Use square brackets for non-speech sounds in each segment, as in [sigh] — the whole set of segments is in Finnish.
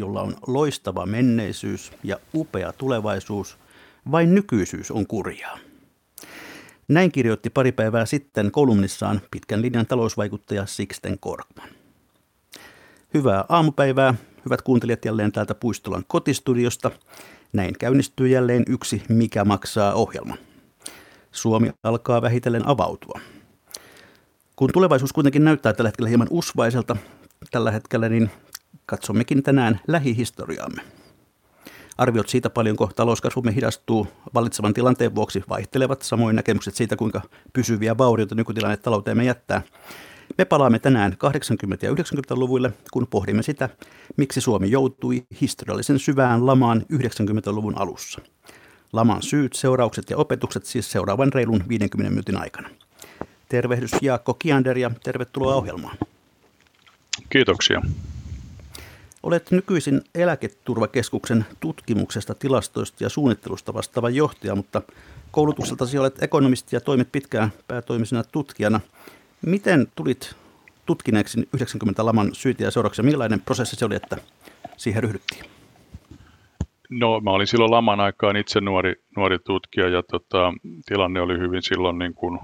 jolla on loistava menneisyys ja upea tulevaisuus, vain nykyisyys on kurjaa. Näin kirjoitti pari päivää sitten kolumnissaan pitkän linjan talousvaikuttaja Sixten Korkman. Hyvää aamupäivää, hyvät kuuntelijat jälleen täältä Puistolan kotistudiosta. Näin käynnistyy jälleen yksi Mikä maksaa ohjelma. Suomi alkaa vähitellen avautua. Kun tulevaisuus kuitenkin näyttää tällä hetkellä hieman usvaiselta tällä hetkellä, niin katsommekin tänään lähihistoriaamme. Arviot siitä, paljonko talouskasvumme hidastuu vallitsevan tilanteen vuoksi, vaihtelevat. Samoin näkemykset siitä, kuinka pysyviä vaurioita nykytilanne talouteemme jättää. Me palaamme tänään 80- ja 90-luvuille, kun pohdimme sitä, miksi Suomi joutui historiallisen syvään lamaan 90-luvun alussa. Laman syyt, seuraukset ja opetukset siis seuraavan reilun 50 minuutin aikana. Tervehdys Jaakko Kiander ja tervetuloa ohjelmaan. Kiitoksia. Olet nykyisin Eläketurvakeskuksen tutkimuksesta, tilastoista ja suunnittelusta vastaava johtaja, mutta koulutukseltasi olet ekonomisti ja toimit pitkään päätoimisena tutkijana. Miten tulit tutkineeksi 90-laman syitä ja seurauksia? Millainen prosessi se oli, että siihen ryhdyttiin? No mä olin silloin laman aikaan itse nuori, nuori tutkija ja tota, tilanne oli hyvin silloin niin kuin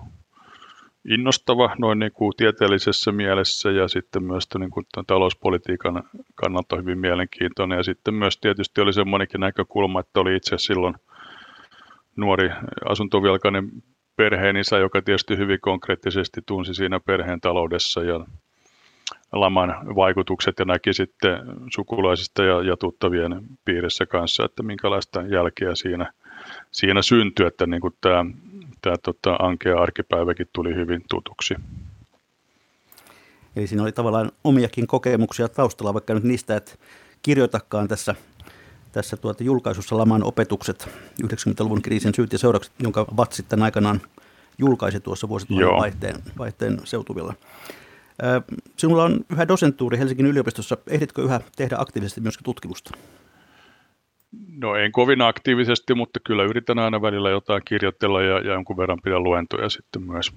innostava noin niin kuin tieteellisessä mielessä ja sitten myös niin kuin talouspolitiikan kannalta hyvin mielenkiintoinen. Ja sitten myös tietysti oli semmoinenkin näkökulma, että oli itse silloin nuori asuntovelkainen perheenisä, joka tietysti hyvin konkreettisesti tunsi siinä perheen taloudessa ja laman vaikutukset ja näki sitten sukulaisista ja, ja tuttavien piirissä kanssa, että minkälaista jälkeä siinä, siinä syntyi, että niin kuin tämä tämä tota, ankea arkipäiväkin tuli hyvin tutuksi. Eli siinä oli tavallaan omiakin kokemuksia taustalla, vaikka nyt niistä et kirjoitakaan tässä, tässä tuota julkaisussa Laman opetukset 90-luvun kriisin syyt ja seuraukset, jonka VAT sitten aikanaan julkaisi tuossa vuosituhannen vaihteen, vaihteen seutuvilla. Sinulla on yhä dosentuuri Helsingin yliopistossa. Ehditkö yhä tehdä aktiivisesti myöskin tutkimusta? No en kovin aktiivisesti, mutta kyllä yritän aina välillä jotain kirjoitella ja, ja jonkun verran pidän luentoja sitten myös.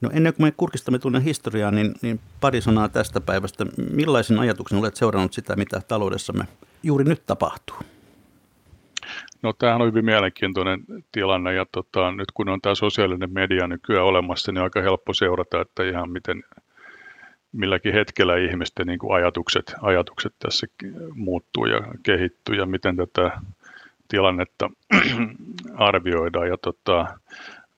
No ennen kuin me kurkistamme tuonne historiaan, niin, niin pari sanaa tästä päivästä. Millaisen ajatuksen olet seurannut sitä, mitä taloudessamme juuri nyt tapahtuu? No tämähän on hyvin mielenkiintoinen tilanne ja tota, nyt kun on tämä sosiaalinen media nykyään olemassa, niin on aika helppo seurata, että ihan miten milläkin hetkellä ihmisten niin kuin ajatukset, ajatukset tässä muuttuu ja kehittyy ja miten tätä tilannetta [clears throat] arvioidaan. Ja tota,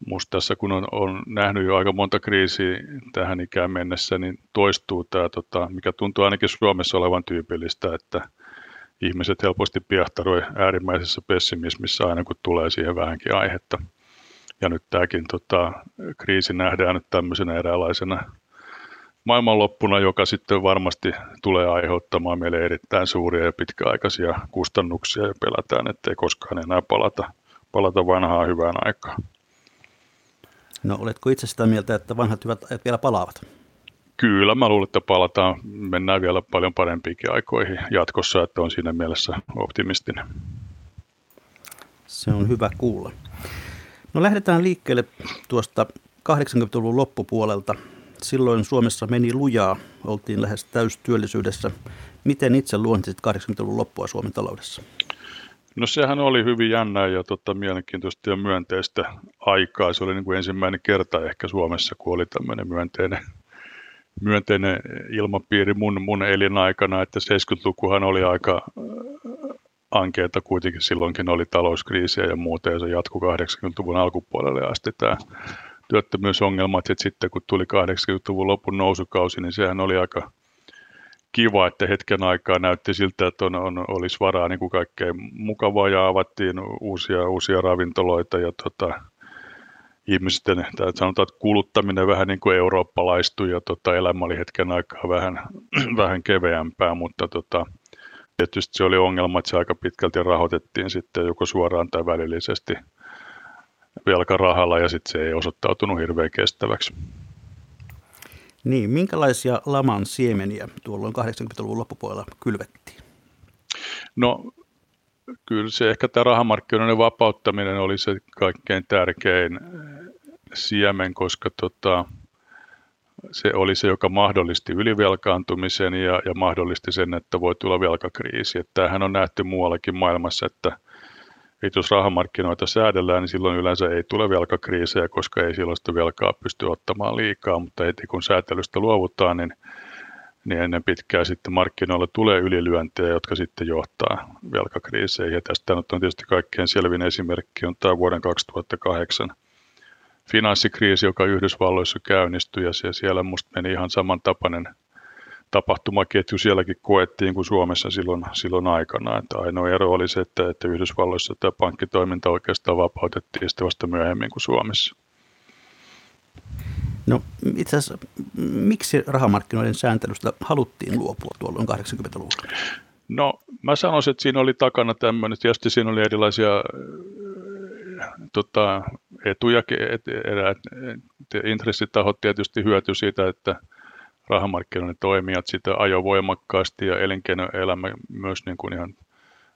musta tässä kun on, on nähnyt jo aika monta kriisiä tähän ikään mennessä, niin toistuu tämä, tota, mikä tuntuu ainakin Suomessa olevan tyypillistä, että ihmiset helposti piahtaroi äärimmäisessä pessimismissä aina kun tulee siihen vähänkin aihetta. Ja nyt tämäkin tota, kriisi nähdään nyt tämmöisenä eräänlaisena maailmanloppuna, joka sitten varmasti tulee aiheuttamaan meille erittäin suuria ja pitkäaikaisia kustannuksia ja pelätään, ettei koskaan enää palata, palata vanhaan hyvään aikaan. No oletko itse sitä mieltä, että vanhat hyvät ajat vielä palaavat? Kyllä, mä luulen, että palataan, mennään vielä paljon parempiinkin aikoihin jatkossa, että on siinä mielessä optimistinen. Se on hyvä kuulla. No lähdetään liikkeelle tuosta 80-luvun loppupuolelta silloin Suomessa meni lujaa, oltiin lähes täystyöllisyydessä. Miten itse luontisit 80-luvun loppua Suomen taloudessa? No sehän oli hyvin jännää ja tota, mielenkiintoista ja myönteistä aikaa. Se oli niin kuin ensimmäinen kerta ehkä Suomessa, kun oli tämmöinen myönteinen, myönteinen ilmapiiri mun, mun elinaikana, että 70-lukuhan oli aika äh, ankeeta kuitenkin silloinkin oli talouskriisiä ja muuta ja se jatkui 80-luvun alkupuolelle asti tämä työttömyysongelmat, että sitten kun tuli 80-luvun lopun nousukausi, niin sehän oli aika kiva, että hetken aikaa näytti siltä, että on, on, olisi varaa niin kuin kaikkea mukavaa ja avattiin uusia, uusia ravintoloita ja tota, ihmisten, tai sanotaan, että kuluttaminen vähän niin kuin eurooppalaistui ja tota, elämä oli hetken aikaa vähän, [clears throat] vähän keveämpää, mutta tota, tietysti se oli ongelma, että se aika pitkälti rahoitettiin sitten joko suoraan tai välillisesti velkarahalla ja sitten se ei osoittautunut hirveän kestäväksi. Niin, minkälaisia laman siemeniä tuolloin 80-luvun loppupuolella kylvettiin? No kyllä se ehkä tämä rahamarkkinoiden vapauttaminen oli se kaikkein tärkein siemen, koska tota, se oli se, joka mahdollisti ylivelkaantumisen ja, ja mahdollisti sen, että voi tulla velkakriisi. Että tämähän on nähty muuallakin maailmassa, että, että jos rahamarkkinoita säädellään, niin silloin yleensä ei tule velkakriisejä, koska ei silloin sitä velkaa pysty ottamaan liikaa, mutta heti kun säätelystä luovutaan, niin, niin ennen pitkää sitten markkinoilla tulee ylilyöntejä, jotka sitten johtaa velkakriiseihin. Ja tästä on tietysti kaikkein selvin esimerkki on tämä vuoden 2008 finanssikriisi, joka Yhdysvalloissa käynnistyi ja siellä musta meni ihan samantapainen tapahtumaketju sielläkin koettiin kuin Suomessa silloin, silloin aikana. Että ainoa ero oli se, että, että Yhdysvalloissa tämä pankkitoiminta oikeastaan vapautettiin sitten vasta myöhemmin kuin Suomessa. No itse asiassa, miksi rahamarkkinoiden sääntelystä haluttiin luopua tuolloin 80-luvulla? No mä sanoisin, että siinä oli takana tämmöinen, tietysti siinä oli erilaisia tota, etuja, et, eräät intressitahot tietysti hyöty siitä, että rahamarkkinoiden toimijat sitä ajo voimakkaasti ja elinkeinoelämä myös niin kuin ihan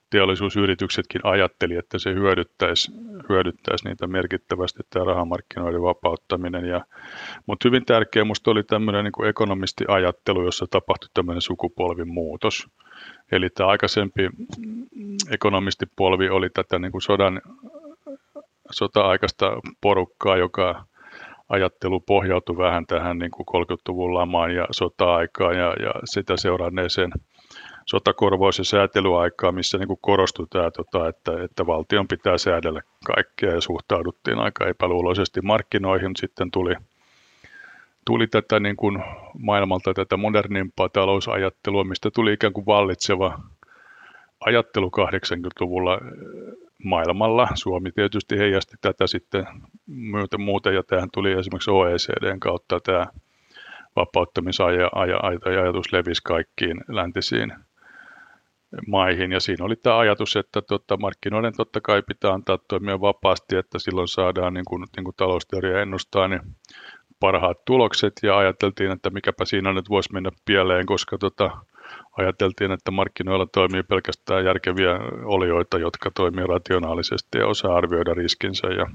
teollisuusyrityksetkin ajatteli, että se hyödyttäisi, hyödyttäisi niitä merkittävästi tämä rahamarkkinoiden vapauttaminen. Ja, mutta hyvin tärkeä minusta oli tämmöinen niin kuin ekonomistiajattelu, jossa tapahtui tämmöinen sukupolvin muutos. Eli tämä aikaisempi ekonomistipolvi oli tätä niin kuin sodan sota-aikaista porukkaa, joka ajattelu pohjautui vähän tähän niin kuin 30-luvun lamaan ja sota-aikaan ja, ja sitä seuranneeseen sotakorvaus- ja säätelyaikaan, missä niin kuin korostui tämä, tota, että, että valtion pitää säädellä kaikkea ja suhtauduttiin aika epäluuloisesti markkinoihin. Sitten tuli, tuli tätä niin kuin maailmalta tätä modernimpaa talousajattelua, mistä tuli ikään kuin vallitseva ajattelu 80-luvulla maailmalla. Suomi tietysti heijasti tätä sitten myötä muuten, ja tähän tuli esimerkiksi OECDn kautta tämä vapauttamisajatus levisi kaikkiin läntisiin maihin. Ja siinä oli tämä ajatus, että totta, markkinoiden totta kai pitää antaa toimia vapaasti, että silloin saadaan, niin kuin, niin kuin talousteoria ennustaa, niin parhaat tulokset. Ja ajateltiin, että mikäpä siinä nyt voisi mennä pieleen, koska tota, ajateltiin, että markkinoilla toimii pelkästään järkeviä olioita, jotka toimii rationaalisesti ja osaa arvioida riskinsä. Ja,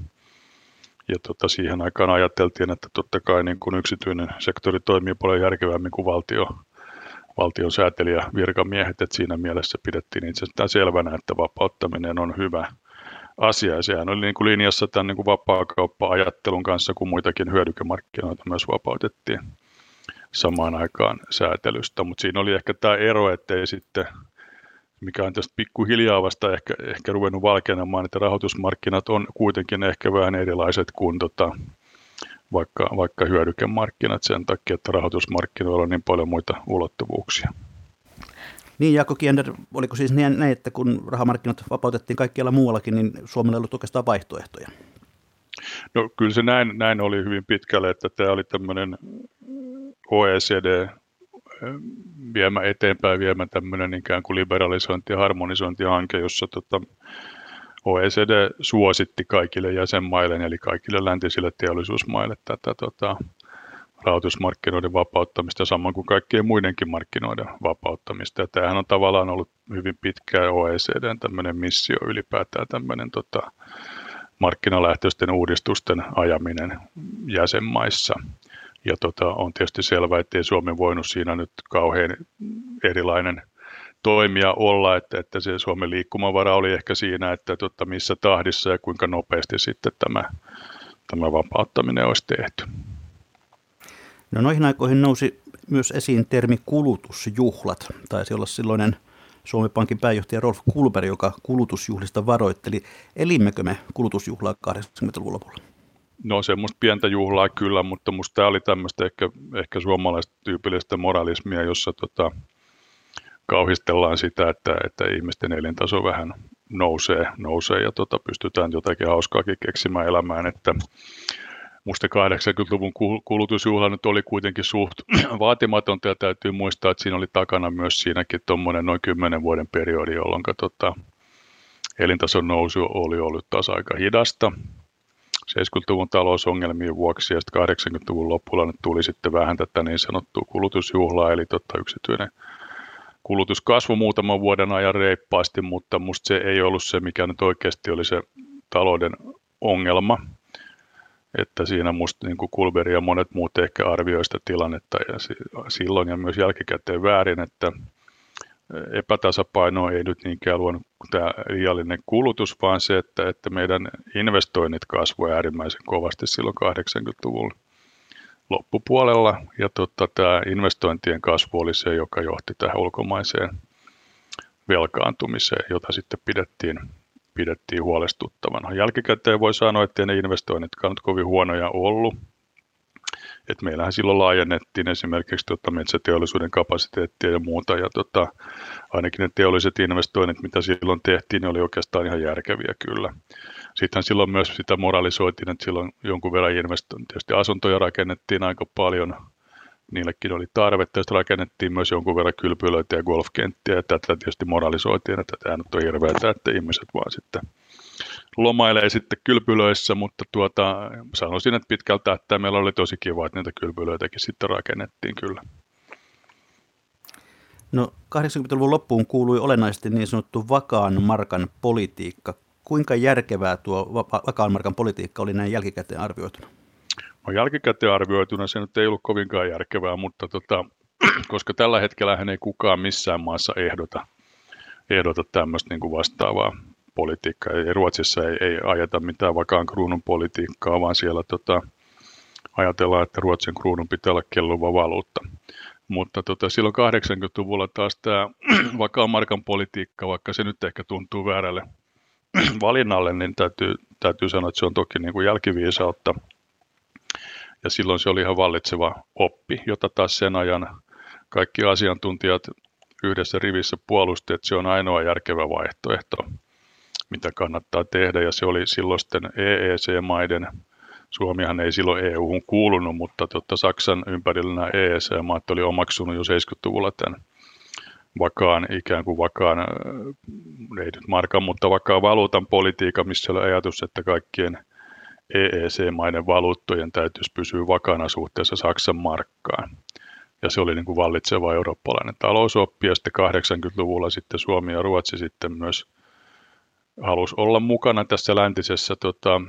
ja tota, siihen aikaan ajateltiin, että totta kai niin kuin yksityinen sektori toimii paljon järkevämmin kuin valtio, valtion säätelijä virkamiehet, että siinä mielessä pidettiin itsestään selvänä, että vapauttaminen on hyvä asia. Ja sehän oli niin kuin linjassa tämän niin kuin vapaakauppa-ajattelun kanssa, kun muitakin hyödykemarkkinoita myös vapautettiin samaan aikaan säätelystä, mutta siinä oli ehkä tämä ero, ettei sitten, mikä on tästä pikkuhiljaa vasta ehkä, ehkä ruvennut valkenemaan, että rahoitusmarkkinat on kuitenkin ehkä vähän erilaiset kuin tota, vaikka, vaikka hyödykemarkkinat sen takia, että rahoitusmarkkinoilla on niin paljon muita ulottuvuuksia. Niin, Jaakko Kiender, oliko siis niin, että kun rahamarkkinat vapautettiin kaikkialla muuallakin, niin Suomella ei ollut oikeastaan vaihtoehtoja? No kyllä se näin, näin oli hyvin pitkälle, että tämä oli tämmöinen OECD eh, viemä eteenpäin viemä tämmöinen ikään kuin liberalisointi- ja harmonisointihanke, jossa tota OECD suositti kaikille jäsenmaille, eli kaikille läntisille teollisuusmaille tätä tota, rahoitusmarkkinoiden vapauttamista, samoin kuin kaikkien muidenkin markkinoiden vapauttamista. Ja tämähän on tavallaan ollut hyvin pitkään OECDn tämmöinen missio ylipäätään tämmöinen tota, markkinalähtöisten uudistusten ajaminen jäsenmaissa. Ja tota, on tietysti selvää, että ei Suomi voinut siinä nyt kauhean erilainen toimia olla, että, että se Suomen liikkumavara oli ehkä siinä, että tota, missä tahdissa ja kuinka nopeasti sitten tämä, tämä vapauttaminen olisi tehty. No noihin aikoihin nousi myös esiin termi kulutusjuhlat. Taisi olla silloinen Suomen Pankin pääjohtaja Rolf Kulberg, joka kulutusjuhlista varoitteli. Elimmekö me kulutusjuhlaa 80-luvun lopulla? No semmoista pientä juhlaa kyllä, mutta musta tämä oli tämmöistä ehkä, ehkä suomalaista tyypillistä moralismia, jossa tota, kauhistellaan sitä, että, että ihmisten elintaso vähän nousee, nousee ja tota, pystytään jotakin hauskaakin keksimään elämään. Että musta 80-luvun kulutusjuhla nyt oli kuitenkin suht [clears throat] vaatimatonta ja täytyy muistaa, että siinä oli takana myös siinäkin tuommoinen noin 10 vuoden periodi, jolloin tota, elintason nousu oli ollut taas aika hidasta. 70-luvun talousongelmien vuoksi ja sitten 80-luvun lopulla tuli sitten vähän tätä niin sanottua kulutusjuhlaa, eli tota yksityinen kulutuskasvu muutaman vuoden ajan reippaasti, mutta musta se ei ollut se, mikä nyt oikeasti oli se talouden ongelma. Että siinä musta niin kuin Kulberi ja monet muut ehkä arvioivat sitä tilannetta ja silloin ja myös jälkikäteen väärin, että epätasapaino ei nyt niinkään luonut tämä liiallinen kulutus, vaan se, että, että meidän investoinnit kasvoivat äärimmäisen kovasti silloin 80-luvulla loppupuolella. Ja tota, tämä investointien kasvu oli se, joka johti tähän ulkomaiseen velkaantumiseen, jota sitten pidettiin, pidettiin huolestuttavana. Jälkikäteen voi sanoa, että ne investoinnitkaan nyt kovin huonoja ollut. Et meillähän silloin laajennettiin esimerkiksi tota metsäteollisuuden kapasiteettia ja muuta, ja tota, ainakin ne teolliset investoinnit, mitä silloin tehtiin, ne oli oikeastaan ihan järkeviä kyllä. Sitten silloin myös sitä moralisoitiin, että silloin jonkun verran investointi. Tietysti asuntoja rakennettiin aika paljon, niillekin oli tarvetta, ja rakennettiin myös jonkun verran kylpylöitä ja golfkenttiä, ja tätä tietysti moralisoitiin, että tämä nyt on hirveätä, että ihmiset vaan sitten lomailee sitten kylpylöissä, mutta tuota, sanoisin, että pitkältä että meillä oli tosi kiva, että niitä kylpylöitäkin sitten rakennettiin kyllä. No 80-luvun loppuun kuului olennaisesti niin sanottu vakaan markan politiikka. Kuinka järkevää tuo vakaan markan politiikka oli näin jälkikäteen arvioituna? No jälkikäteen arvioituna se nyt ei ollut kovinkaan järkevää, mutta tota, [clears throat] koska tällä hetkellä hän ei kukaan missään maassa ehdota, ehdota tämmöistä niin kuin vastaavaa politiikkaa. Ei, Ruotsissa ei, ei ajeta mitään vakaan kruunun politiikkaa, vaan siellä tota, ajatellaan, että Ruotsin kruunun pitää olla kelluva valuutta. Mutta tota, silloin 80-luvulla taas tämä [clears throat] vakaan markan politiikka, vaikka se nyt ehkä tuntuu väärälle [clears throat] valinnalle, niin täytyy, täytyy sanoa, että se on toki niin kuin jälkiviisautta. Ja silloin se oli ihan vallitseva oppi, jota taas sen ajan kaikki asiantuntijat yhdessä rivissä puolusti, että se on ainoa järkevä vaihtoehto mitä kannattaa tehdä, ja se oli silloisten EEC-maiden, Suomihan ei silloin EU-hun kuulunut, mutta totta Saksan ympärillä nämä EEC-maat oli omaksunut jo 70-luvulla tämän vakaan, ikään kuin vakaan, ei nyt markan, mutta vakaan valuutan politiikan, missä oli ajatus, että kaikkien EEC-maiden valuuttojen täytyisi pysyä vakana suhteessa Saksan markkaan. Ja se oli niin kuin vallitseva eurooppalainen talousoppi, ja sitten 80-luvulla sitten Suomi ja Ruotsi sitten myös halusi olla mukana tässä läntisessä tota,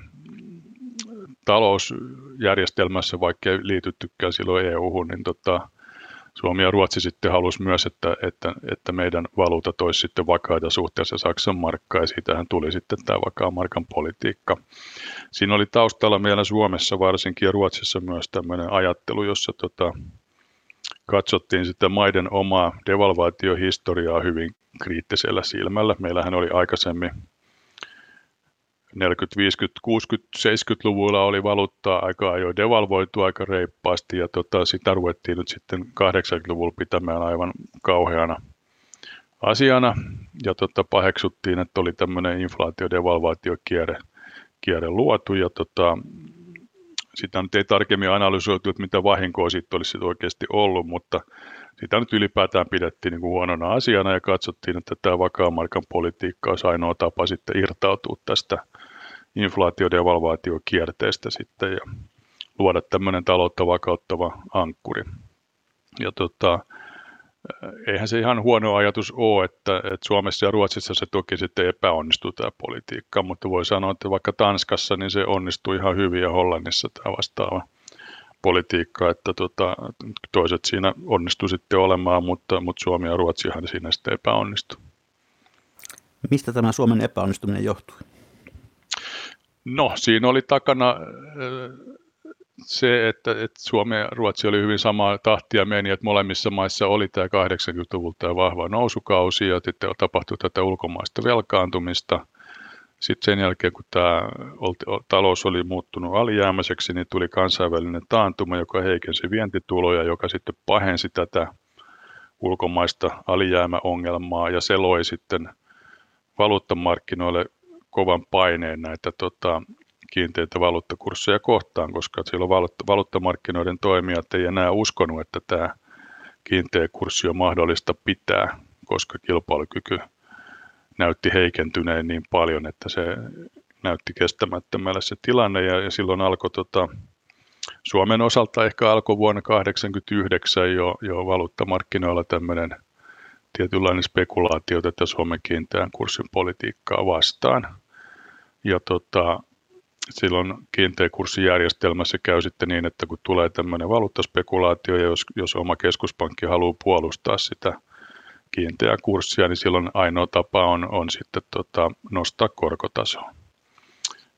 talousjärjestelmässä, vaikka ei liityttykään silloin EU-hun, niin tota, Suomi ja Ruotsi sitten halusi myös, että, että, että meidän valuuta toisi sitten vakaita suhteessa Saksan markkaan, ja siitähän tuli sitten tämä vakaa markan politiikka. Siinä oli taustalla meillä Suomessa varsinkin ja Ruotsissa myös tämmöinen ajattelu, jossa tota, katsottiin sitten maiden omaa devalvaatiohistoriaa hyvin kriittisellä silmällä. Meillähän oli aikaisemmin 40, 50, 60, 70-luvulla oli valuuttaa aika ajoin devalvoitu aika reippaasti ja tota, sitä ruvettiin nyt sitten 80-luvulla pitämään aivan kauheana asiana. Ja tota, paheksuttiin, että oli tämmöinen inflaatio-devalvaatiokierre kierre luotu ja tota, sitä nyt ei tarkemmin analysoitu, että mitä vahinkoa siitä olisi oikeasti ollut, mutta sitä nyt ylipäätään pidettiin niin kuin huonona asiana ja katsottiin, että tämä vakaan markan politiikka olisi ainoa tapa sitten irtautua tästä inflaatiodevalvaatiokierteestä sitten ja luoda tämmöinen taloutta vakauttava ankkuri. Ja tota, eihän se ihan huono ajatus ole, että, että Suomessa ja Ruotsissa se toki sitten epäonnistuu tämä politiikka, mutta voi sanoa, että vaikka Tanskassa niin se onnistui ihan hyvin ja Hollannissa tämä vastaava politiikka, että tota, toiset siinä onnistu sitten olemaan, mutta, mutta Suomi ja Ruotsihan siinä sitten epäonnistui. Mistä tämä Suomen epäonnistuminen johtui? No, siinä oli takana äh, se, että, että Suomi ja Ruotsi oli hyvin samaa tahtia meni, että molemmissa maissa oli tämä 80-luvulta tämä vahva nousukausi ja sitten tapahtui tätä ulkomaista velkaantumista. Sitten sen jälkeen, kun tämä talous oli muuttunut alijäämäiseksi, niin tuli kansainvälinen taantuma, joka heikensi vientituloja, joka sitten pahensi tätä ulkomaista alijäämäongelmaa ja se loi sitten valuuttamarkkinoille kovan paineen näitä tota, kiinteitä valuuttakursseja kohtaan, koska silloin valuuttamarkkinoiden toimijat ei enää uskonut, että tämä kiinteä kurssi on mahdollista pitää, koska kilpailukyky näytti heikentyneen niin paljon, että se näytti kestämättömälle se tilanne ja, ja silloin alkoi tota, Suomen osalta ehkä alkoi vuonna 1989 jo, jo valuuttamarkkinoilla tämmöinen tietynlainen spekulaatio tätä Suomen kiinteän kurssin politiikkaa vastaan. Ja tota, silloin kiinteä kurssijärjestelmässä käy sitten niin, että kun tulee tämmöinen valuuttaspekulaatio ja jos, jos oma keskuspankki haluaa puolustaa sitä kiinteää kurssia, niin silloin ainoa tapa on, on sitten tota, nostaa korkotasoa.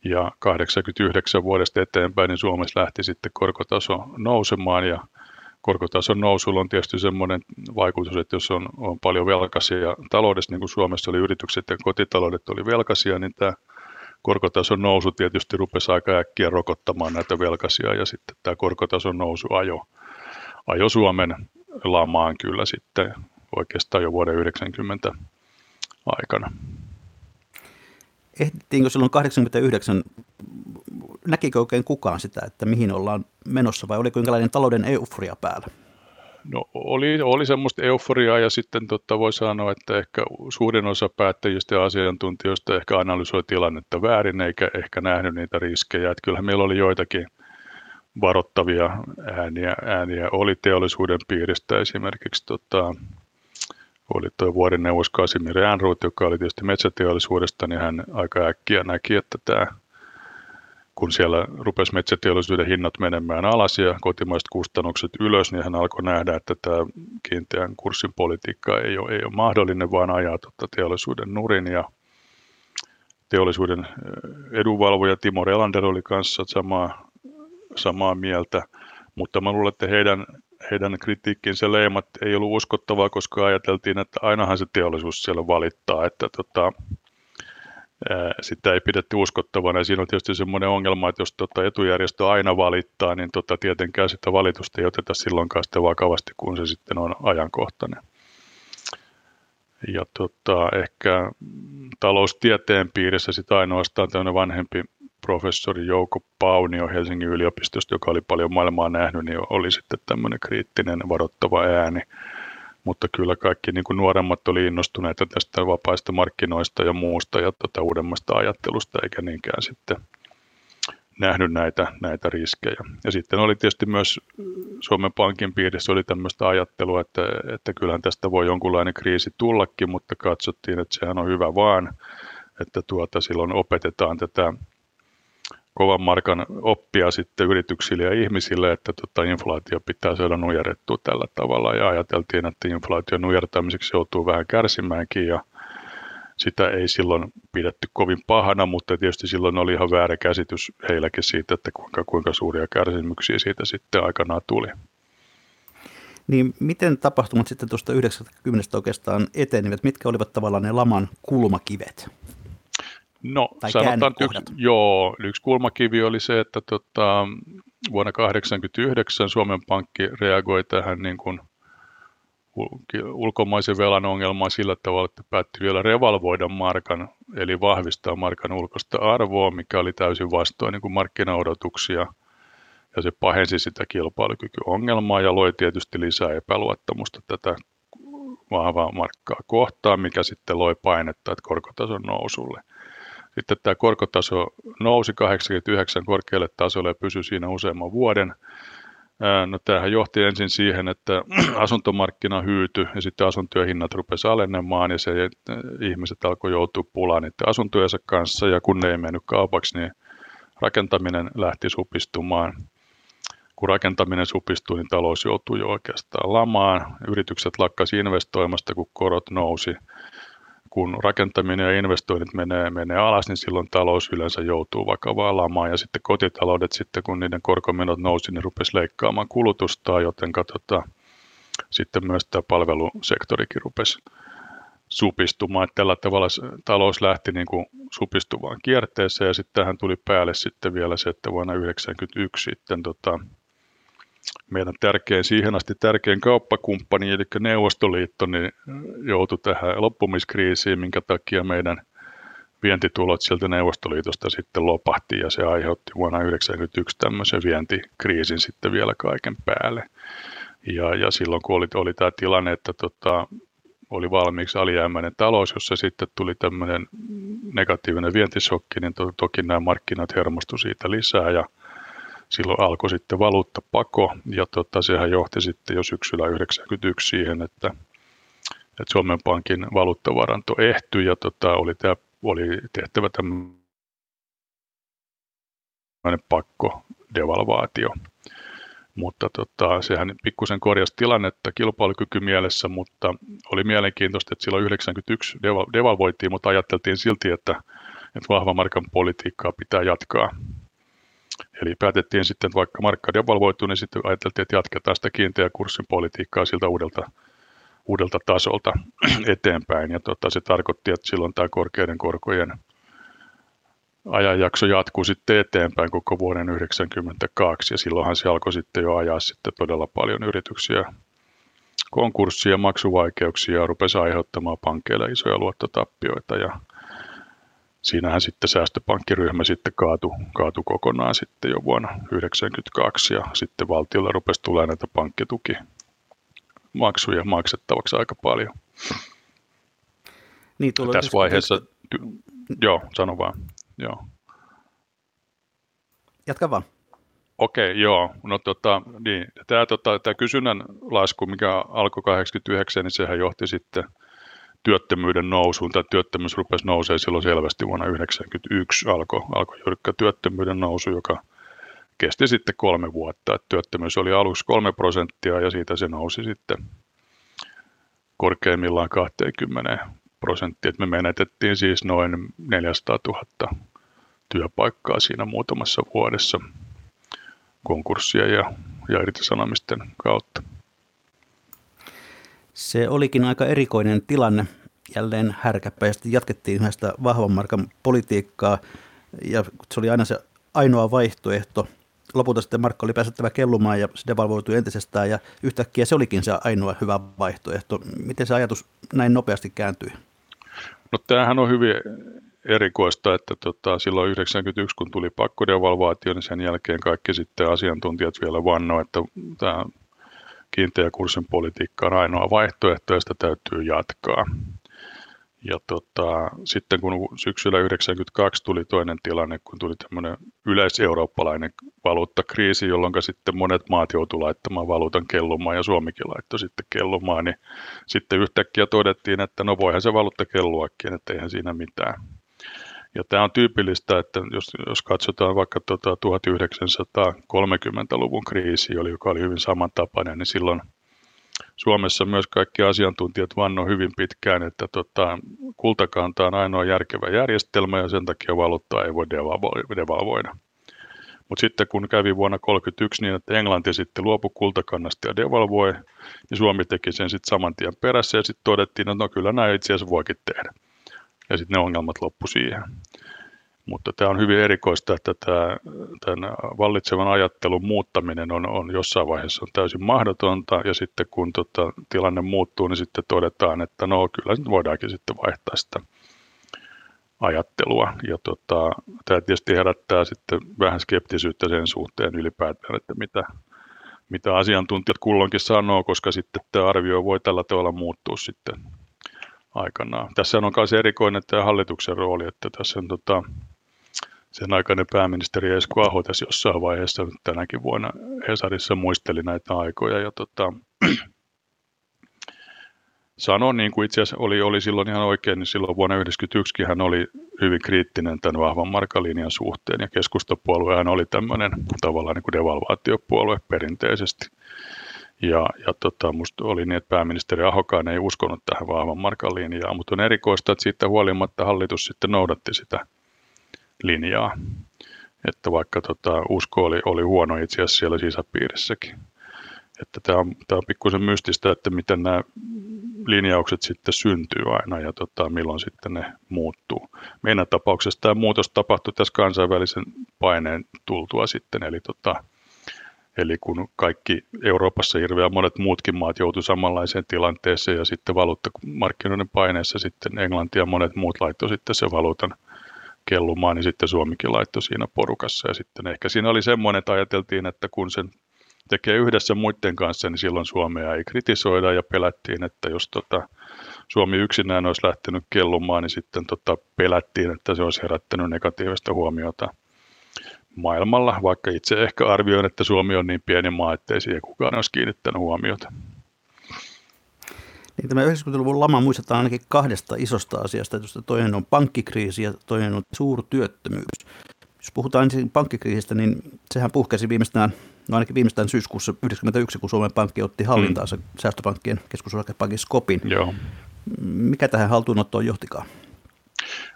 Ja 89 vuodesta eteenpäin niin Suomessa lähti sitten korkotaso nousemaan ja korkotason nousulla on tietysti semmoinen vaikutus, että jos on, on paljon velkaisia taloudessa, niin kuin Suomessa oli yritykset ja kotitaloudet oli velkaisia, niin tämä korkotason nousu tietysti rupesi aika äkkiä rokottamaan näitä velkaisia ja sitten tämä korkotason nousu ajo, ajo Suomen lamaan kyllä sitten oikeastaan jo vuoden 90 aikana. Ehdittiinkö silloin 89, näkikö oikein kukaan sitä, että mihin ollaan menossa vai oliko jonkinlainen talouden euforia päällä? No oli, oli semmoista euforiaa ja sitten totta voi sanoa, että ehkä suurin osa päättäjistä ja asiantuntijoista ehkä analysoi tilannetta väärin eikä ehkä nähnyt niitä riskejä. Että kyllähän meillä oli joitakin varoittavia ääniä, ääniä oli teollisuuden piiristä esimerkiksi tota, oli tuo vuorineuvos Kasimir Ehrnroth, joka oli tietysti metsäteollisuudesta, niin hän aika äkkiä näki, että tämä kun siellä rupesi metsäteollisuuden hinnat menemään alas ja kotimaiset kustannukset ylös, niin hän alkoi nähdä, että tämä kiinteän kurssin politiikka ei ole, ei ole mahdollinen, vaan ajaa tuota teollisuuden nurin. Ja teollisuuden eh, edunvalvoja Timo Relander oli kanssa samaa, samaa mieltä, mutta mä luulen, että heidän, heidän kritiikkinsä leimat ei ollut uskottavaa, koska ajateltiin, että ainahan se teollisuus siellä valittaa, että tota, sitä ei pidetty uskottavana. Ja siinä on tietysti semmoinen ongelma, että jos tota etujärjestö aina valittaa, niin tota tietenkään sitä valitusta ei oteta silloinkaan sitten vakavasti, kun se sitten on ajankohtainen. Ja tota, ehkä taloustieteen piirissä sitten ainoastaan tämmöinen vanhempi professori Jouko Paunio Helsingin yliopistosta, joka oli paljon maailmaa nähnyt, niin oli sitten tämmöinen kriittinen varoittava ääni mutta kyllä kaikki niin kuin nuoremmat oli innostuneita tästä vapaista markkinoista ja muusta ja tuota uudemmasta ajattelusta, eikä niinkään sitten nähnyt näitä, näitä riskejä. Ja sitten oli tietysti myös Suomen Pankin piirissä oli tämmöistä ajattelua, että, että kyllähän tästä voi jonkunlainen kriisi tullakin, mutta katsottiin, että sehän on hyvä vaan, että tuota, silloin opetetaan tätä kovan markan oppia sitten yrityksille ja ihmisille, että tota inflaatio pitää saada nujerrettua tällä tavalla ja ajateltiin, että inflaation nujertamiseksi joutuu vähän kärsimäänkin ja sitä ei silloin pidetty kovin pahana, mutta tietysti silloin oli ihan väärä käsitys heilläkin siitä, että kuinka, kuinka suuria kärsimyksiä siitä sitten aikanaan tuli. Niin miten tapahtumat sitten tuosta 90 oikeastaan etenivät? Mitkä olivat tavallaan ne laman kulmakivet? No tai sanotaan, yksi, joo, yksi kulmakivi oli se, että tota, vuonna 1989 Suomen Pankki reagoi tähän niin kuin ulkomaisen velan ongelmaan sillä tavalla, että päätti vielä revalvoida markan, eli vahvistaa markan ulkoista arvoa, mikä oli täysin vastoin niin kuin markkinaodotuksia. Ja se pahensi sitä kilpailukykyongelmaa ja loi tietysti lisää epäluottamusta tätä vahvaa markkaa kohtaan, mikä sitten loi painetta että korkotason nousulle. Sitten tämä korkotaso nousi 89 korkealle tasolle ja pysyi siinä useamman vuoden. No tämähän johti ensin siihen, että [clears throat] asuntomarkkina hyytyi ja sitten asuntojen hinnat rupesi alenemaan ja se ihmiset alkoi joutua pulaan niiden asuntojensa kanssa ja kun ne ei mennyt kaupaksi, niin rakentaminen lähti supistumaan. Kun rakentaminen supistui, niin talous joutui jo oikeastaan lamaan. Yritykset lakkasivat investoimasta, kun korot nousi kun rakentaminen ja investoinnit menee, menee alas, niin silloin talous yleensä joutuu vakavaan lamaan. Ja sitten kotitaloudet sitten, kun niiden korkomenot nousi, niin rupesi leikkaamaan kulutusta, joten katsotaan, sitten myös tämä palvelusektorikin rupesi supistumaan. Että tällä tavalla talous lähti niin kuin supistuvaan kierteeseen ja sitten tähän tuli päälle sitten vielä se, että vuonna 1991 sitten tota, meidän tärkein, siihen asti tärkein kauppakumppani, eli Neuvostoliitto, niin joutui tähän loppumiskriisiin, minkä takia meidän vientitulot sieltä Neuvostoliitosta sitten lopahti ja se aiheutti vuonna 1991 tämmöisen vientikriisin sitten vielä kaiken päälle. Ja, ja silloin kun oli, oli tämä tilanne, että tota, oli valmiiksi alijäämäinen talous, jossa sitten tuli tämmöinen negatiivinen vientisokki, niin to, toki nämä markkinat hermostu siitä lisää ja silloin alkoi sitten valuuttapako ja tota, sehän johti sitten jo syksyllä 1991 siihen, että, että Suomen Pankin valuuttavaranto ehtyi ja tota, oli, tämä, oli tehtävä tämmöinen pakko devalvaatio mutta tota, sehän pikkusen korjasi tilannetta kilpailukyky mielessä, mutta oli mielenkiintoista, että silloin 91 devalvoitiin, mutta ajateltiin silti, että, että vahva markan politiikkaa pitää jatkaa. Eli päätettiin sitten, että vaikka markka devalvoituu, niin sitten ajateltiin, että jatketaan sitä kiinteä kurssin politiikkaa siltä uudelta, uudelta tasolta [clears throat] eteenpäin. Ja tota, se tarkoitti, että silloin tämä korkeiden korkojen ajanjakso jatkuu sitten eteenpäin koko vuoden 1992 ja silloinhan se alkoi sitten jo ajaa sitten todella paljon yrityksiä konkurssia, maksuvaikeuksia ja rupesi aiheuttamaan pankkeille isoja luottotappioita ja siinähän sitten säästöpankkiryhmä sitten kaatu, kaatu kokonaan sitten jo vuonna 1992 ja sitten valtiolla rupesi tulemaan näitä pankkituki maksuja maksettavaksi aika paljon. Niin, tässä vaiheessa, ty- joo, sano vaan. Joo. Jatka vaan. Okei, okay, joo. No tota, niin, tämä, tota, tämä kysynnän lasku, mikä alkoi 89, niin sehän johti sitten työttömyyden nousuun. Tämä työttömyys rupesi nousee silloin selvästi vuonna 1991 alkoi alko jyrkkä työttömyyden nousu, joka kesti sitten kolme vuotta. Et työttömyys oli aluksi kolme prosenttia ja siitä se nousi sitten korkeimmillaan 20 prosenttia. Et me menetettiin siis noin 400 000 työpaikkaa siinä muutamassa vuodessa konkurssia ja, ja irtisanomisten kautta. Se olikin aika erikoinen tilanne. Jälleen härkäpäisesti jatkettiin yhdestä vahvan markan politiikkaa ja se oli aina se ainoa vaihtoehto. Lopulta sitten Markka oli pääsettävä kellumaan ja se devalvoitui entisestään ja yhtäkkiä se olikin se ainoa hyvä vaihtoehto. Miten se ajatus näin nopeasti kääntyi? No tämähän on hyvin erikoista, että tota, silloin 91, kun tuli pakkodevalvaatio, niin sen jälkeen kaikki sitten asiantuntijat vielä vannoivat, että tämä kiinteä kurssin politiikka on ainoa vaihtoehto ja sitä täytyy jatkaa. Ja tota, sitten kun syksyllä 92 tuli toinen tilanne, kun tuli tämmöinen yleiseurooppalainen valuuttakriisi, jolloin sitten monet maat joutuivat laittamaan valuutan kellumaan ja Suomikin laittoi sitten kellumaan, niin sitten yhtäkkiä todettiin, että no voihan se valuutta kelluakin, että eihän siinä mitään. Ja tämä on tyypillistä, että jos, jos katsotaan vaikka tuota 1930-luvun kriisi, joka oli hyvin samantapainen, niin silloin Suomessa myös kaikki asiantuntijat vannoi hyvin pitkään, että tota, kultakanta on ainoa järkevä järjestelmä ja sen takia valuuttaa ei voi devalvoida. Mutta sitten kun kävi vuonna 1931 niin, että Englanti sitten luopui kultakannasta ja devalvoi, niin Suomi teki sen sitten saman tien perässä ja sitten todettiin, että no kyllä näin itse asiassa voikin tehdä. Ja sitten ne ongelmat loppu siihen. Mutta tämä on hyvin erikoista, että tämä, tämän vallitsevan ajattelun muuttaminen on, on jossain vaiheessa on täysin mahdotonta, ja sitten kun tota, tilanne muuttuu, niin sitten todetaan, että no kyllä nyt voidaankin sitten vaihtaa sitä ajattelua. Ja tota, tämä tietysti herättää sitten vähän skeptisyyttä sen suhteen ylipäätään, että mitä, mitä asiantuntijat kulloinkin sanoo, koska sitten tämä arvio voi tällä tavalla muuttua sitten aikanaan. Tässä on myös erikoinen tämä hallituksen rooli, että tässä on tota, sen aikainen pääministeri Esko Aho tässä jossain vaiheessa tänäkin vuonna Hesarissa muisteli näitä aikoja ja tota, [clears throat] sanoi, niin kuin itse asiassa oli, oli silloin ihan oikein, niin silloin vuonna 1991 hän oli hyvin kriittinen tämän vahvan markalinjan suhteen ja keskustapuoluehan oli tämmöinen tavallaan niin kuin devalvaatiopuolue perinteisesti. Ja, ja tota, musta oli niin, että pääministeri Ahokaan ei uskonut tähän vahvan markan linjaan, mutta on erikoista, että siitä huolimatta hallitus sitten noudatti sitä linjaa. Että vaikka tota, usko oli, oli huono itse asiassa siellä sisäpiirissäkin. Että tämä on, tämä on pikkusen mystistä, että miten nämä linjaukset sitten syntyy aina ja tota, milloin sitten ne muuttuu. Meidän tapauksessa tämä muutos tapahtui tässä kansainvälisen paineen tultua sitten, eli, tota, eli kun kaikki Euroopassa hirveän monet muutkin maat joutuivat samanlaiseen tilanteeseen ja sitten valuuttamarkkinoiden paineessa sitten Englanti ja monet muut laittoi sitten se valuutan kellumaan, niin sitten Suomikin laittoi siinä porukassa. Ja sitten ehkä siinä oli semmoinen, että ajateltiin, että kun sen tekee yhdessä muiden kanssa, niin silloin Suomea ei kritisoida ja pelättiin, että jos tota, Suomi yksinään olisi lähtenyt kellumaan, niin sitten tota, pelättiin, että se olisi herättänyt negatiivista huomiota maailmalla, vaikka itse ehkä arvioin, että Suomi on niin pieni maa, ettei siihen kukaan olisi kiinnittänyt huomiota. Niin tämä 90-luvun lama muistetaan ainakin kahdesta isosta asiasta. Että toinen on pankkikriisi ja toinen on suurtyöttömyys. Jos puhutaan ensin pankkikriisistä, niin sehän puhkesi viimeistään, no ainakin viimeistään syyskuussa 1991, kun Suomen Pankki otti hallintaansa mm. säästöpankkien keskusosakepankin Skopin. Joo. Mikä tähän haltuunottoon johtikaan?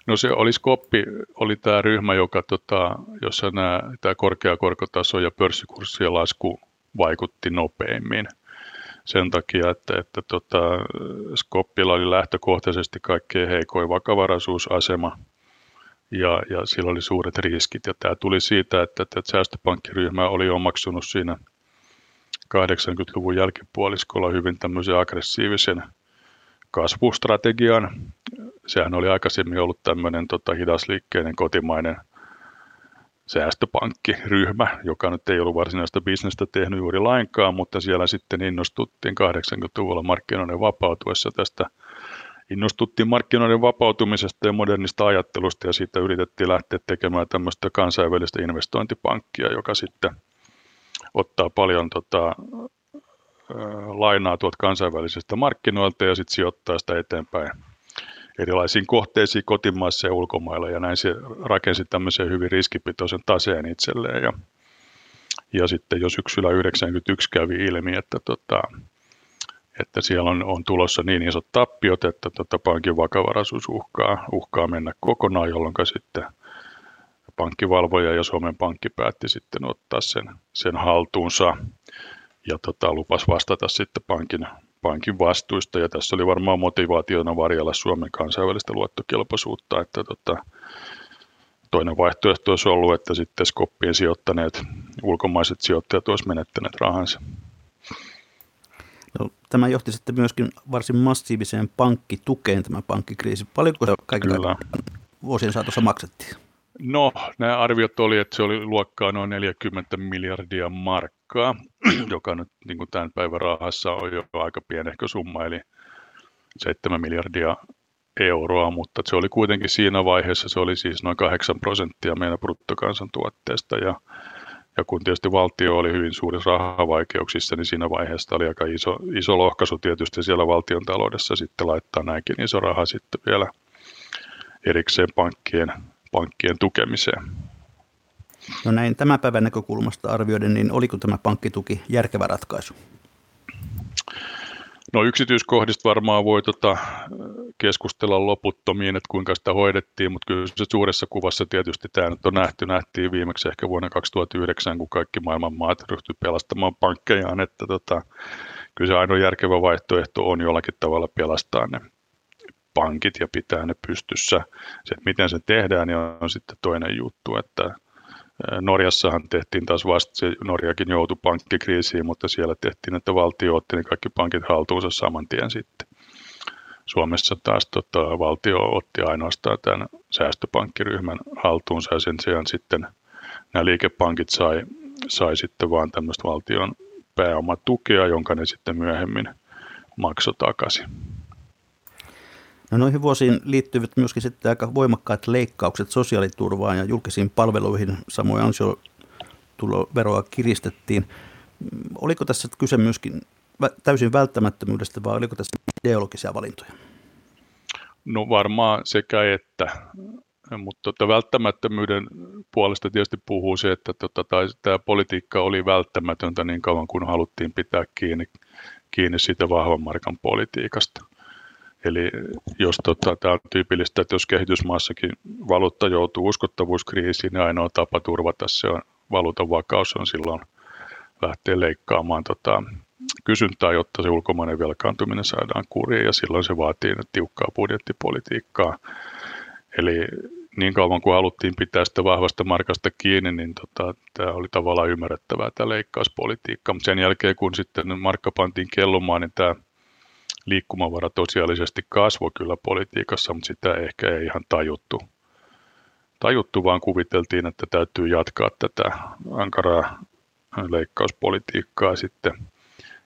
No se oli Skoppi, oli tämä ryhmä, joka, tota, jossa nämä, tämä korkea korkotaso ja pörssikurssien lasku vaikutti nopeimmin sen takia, että, että tota, Skoppilla oli lähtökohtaisesti kaikkein heikoin vakavaraisuusasema ja, ja sillä oli suuret riskit. Ja tämä tuli siitä, että, että säästöpankkiryhmä oli omaksunut siinä 80-luvun jälkipuoliskolla hyvin tämmöisen aggressiivisen kasvustrategian. Sehän oli aikaisemmin ollut tämmöinen tota, hidasliikkeinen kotimainen säästöpankkiryhmä, joka nyt ei ollut varsinaista bisnestä tehnyt juuri lainkaan, mutta siellä sitten innostuttiin 80-luvulla markkinoiden vapautuessa tästä innostuttiin markkinoiden vapautumisesta ja modernista ajattelusta ja siitä yritettiin lähteä tekemään tämmöistä kansainvälistä investointipankkia, joka sitten ottaa paljon tota, lainaa tuolta kansainvälisestä markkinoilta ja sitten sijoittaa sitä eteenpäin erilaisiin kohteisiin kotimaassa ja ulkomailla. Ja näin se rakensi tämmöisen hyvin riskipitoisen taseen itselleen. Ja, ja sitten jo syksyllä 91 kävi ilmi, että, tota, että siellä on, on tulossa niin isot tappiot, että tota, pankin vakavaraisuus uhkaa, uhkaa mennä kokonaan, jolloin sitten pankkivalvoja ja Suomen Pankki päätti sitten ottaa sen, sen haltuunsa ja tota, lupas vastata sitten pankin pankin vastuista ja tässä oli varmaan motivaationa varjella Suomen kansainvälistä luottokelpoisuutta, että tota, toinen vaihtoehto olisi ollut, että sitten Skoppiin sijoittaneet ulkomaiset sijoittajat olisivat menettäneet rahansa. No, tämä johti sitten myöskin varsin massiiviseen pankkitukeen tämä pankkikriisi. Paljonko kaikilla vuosien saatossa maksettiin? No, nämä arviot oli, että se oli luokkaa noin 40 miljardia markkaa, [clears throat] joka nyt niin kuin tämän päivän rahassa on jo aika pienehkö summa, eli 7 miljardia euroa, mutta se oli kuitenkin siinä vaiheessa, se oli siis noin 8 prosenttia meidän bruttokansantuotteesta ja, ja kun tietysti valtio oli hyvin suurissa rahavaikeuksissa, niin siinä vaiheessa oli aika iso, iso lohkaisu tietysti siellä valtion taloudessa sitten laittaa näinkin iso raha sitten vielä erikseen pankkien pankkien tukemiseen. No näin tämän päivän näkökulmasta arvioiden, niin oliko tämä pankkituki järkevä ratkaisu? No yksityiskohdista varmaan voi tota keskustella loputtomiin, että kuinka sitä hoidettiin, mutta kyllä se suuressa kuvassa tietysti tämä nyt on nähty, nähtiin viimeksi ehkä vuonna 2009, kun kaikki maailman maat ryhtyi pelastamaan pankkejaan, että tota, kyllä se ainoa järkevä vaihtoehto on jollakin tavalla pelastaa ne pankit ja pitää ne pystyssä. Se, että miten se tehdään, niin on sitten toinen juttu, että Norjassahan tehtiin taas vasta, se Norjakin joutui pankkikriisiin, mutta siellä tehtiin, että valtio otti ne kaikki pankit haltuunsa saman tien sitten. Suomessa taas tota, valtio otti ainoastaan tämän säästöpankkiryhmän haltuunsa ja sen sijaan sitten nämä liikepankit sai, sai sitten vaan tämmöistä valtion pääomatukea, jonka ne sitten myöhemmin maksoi takaisin. No noihin vuosiin liittyvät myöskin sitten aika voimakkaat leikkaukset sosiaaliturvaan ja julkisiin palveluihin, samoin ansiotuloveroa kiristettiin. Oliko tässä kyse myöskin täysin välttämättömyydestä vai oliko tässä ideologisia valintoja? No varmaan sekä että, mutta tota välttämättömyyden puolesta tietysti puhuu se, että tota, tämä politiikka oli välttämätöntä niin kauan kuin haluttiin pitää kiinni, kiinni siitä vahvan markan politiikasta – Eli jos tota, tämä on tyypillistä, että jos kehitysmaassakin valuutta joutuu uskottavuuskriisiin, niin ainoa tapa turvata se on valuutan vakaus on silloin lähteä leikkaamaan tota, kysyntää, jotta se ulkomainen velkaantuminen saadaan kuriin ja silloin se vaatii tiukkaa budjettipolitiikkaa. Eli niin kauan kuin haluttiin pitää sitä vahvasta markasta kiinni, niin tota, tämä oli tavallaan ymmärrettävää tämä leikkauspolitiikka. Mutta sen jälkeen kun sitten markka pantiin kellumaan, niin tämä liikkumavara tosiaalisesti kasvoi kyllä politiikassa, mutta sitä ehkä ei ihan tajuttu, tajuttu, vaan kuviteltiin, että täytyy jatkaa tätä ankaraa leikkauspolitiikkaa sitten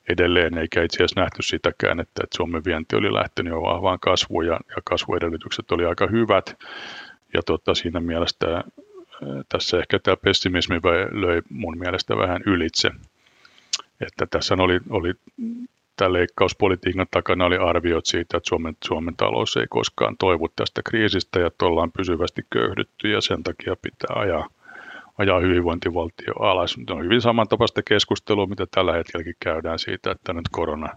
edelleen, eikä itse asiassa nähty sitäkään, että, että Suomen vienti oli lähtenyt jo vahvaan kasvuun ja, ja kasvuedellytykset oli aika hyvät. Ja tota, siinä mielessä tässä ehkä tämä pessimismi löi mun mielestä vähän ylitse. Että tässä oli, oli tämän leikkauspolitiikan takana oli arviot siitä, että Suomen, Suomen talous ei koskaan toivu tästä kriisistä ja että ollaan pysyvästi köyhdytty ja sen takia pitää ajaa, ajaa hyvinvointivaltio alas. Se on hyvin samantapaista keskustelua, mitä tällä hetkelläkin käydään siitä, että nyt korona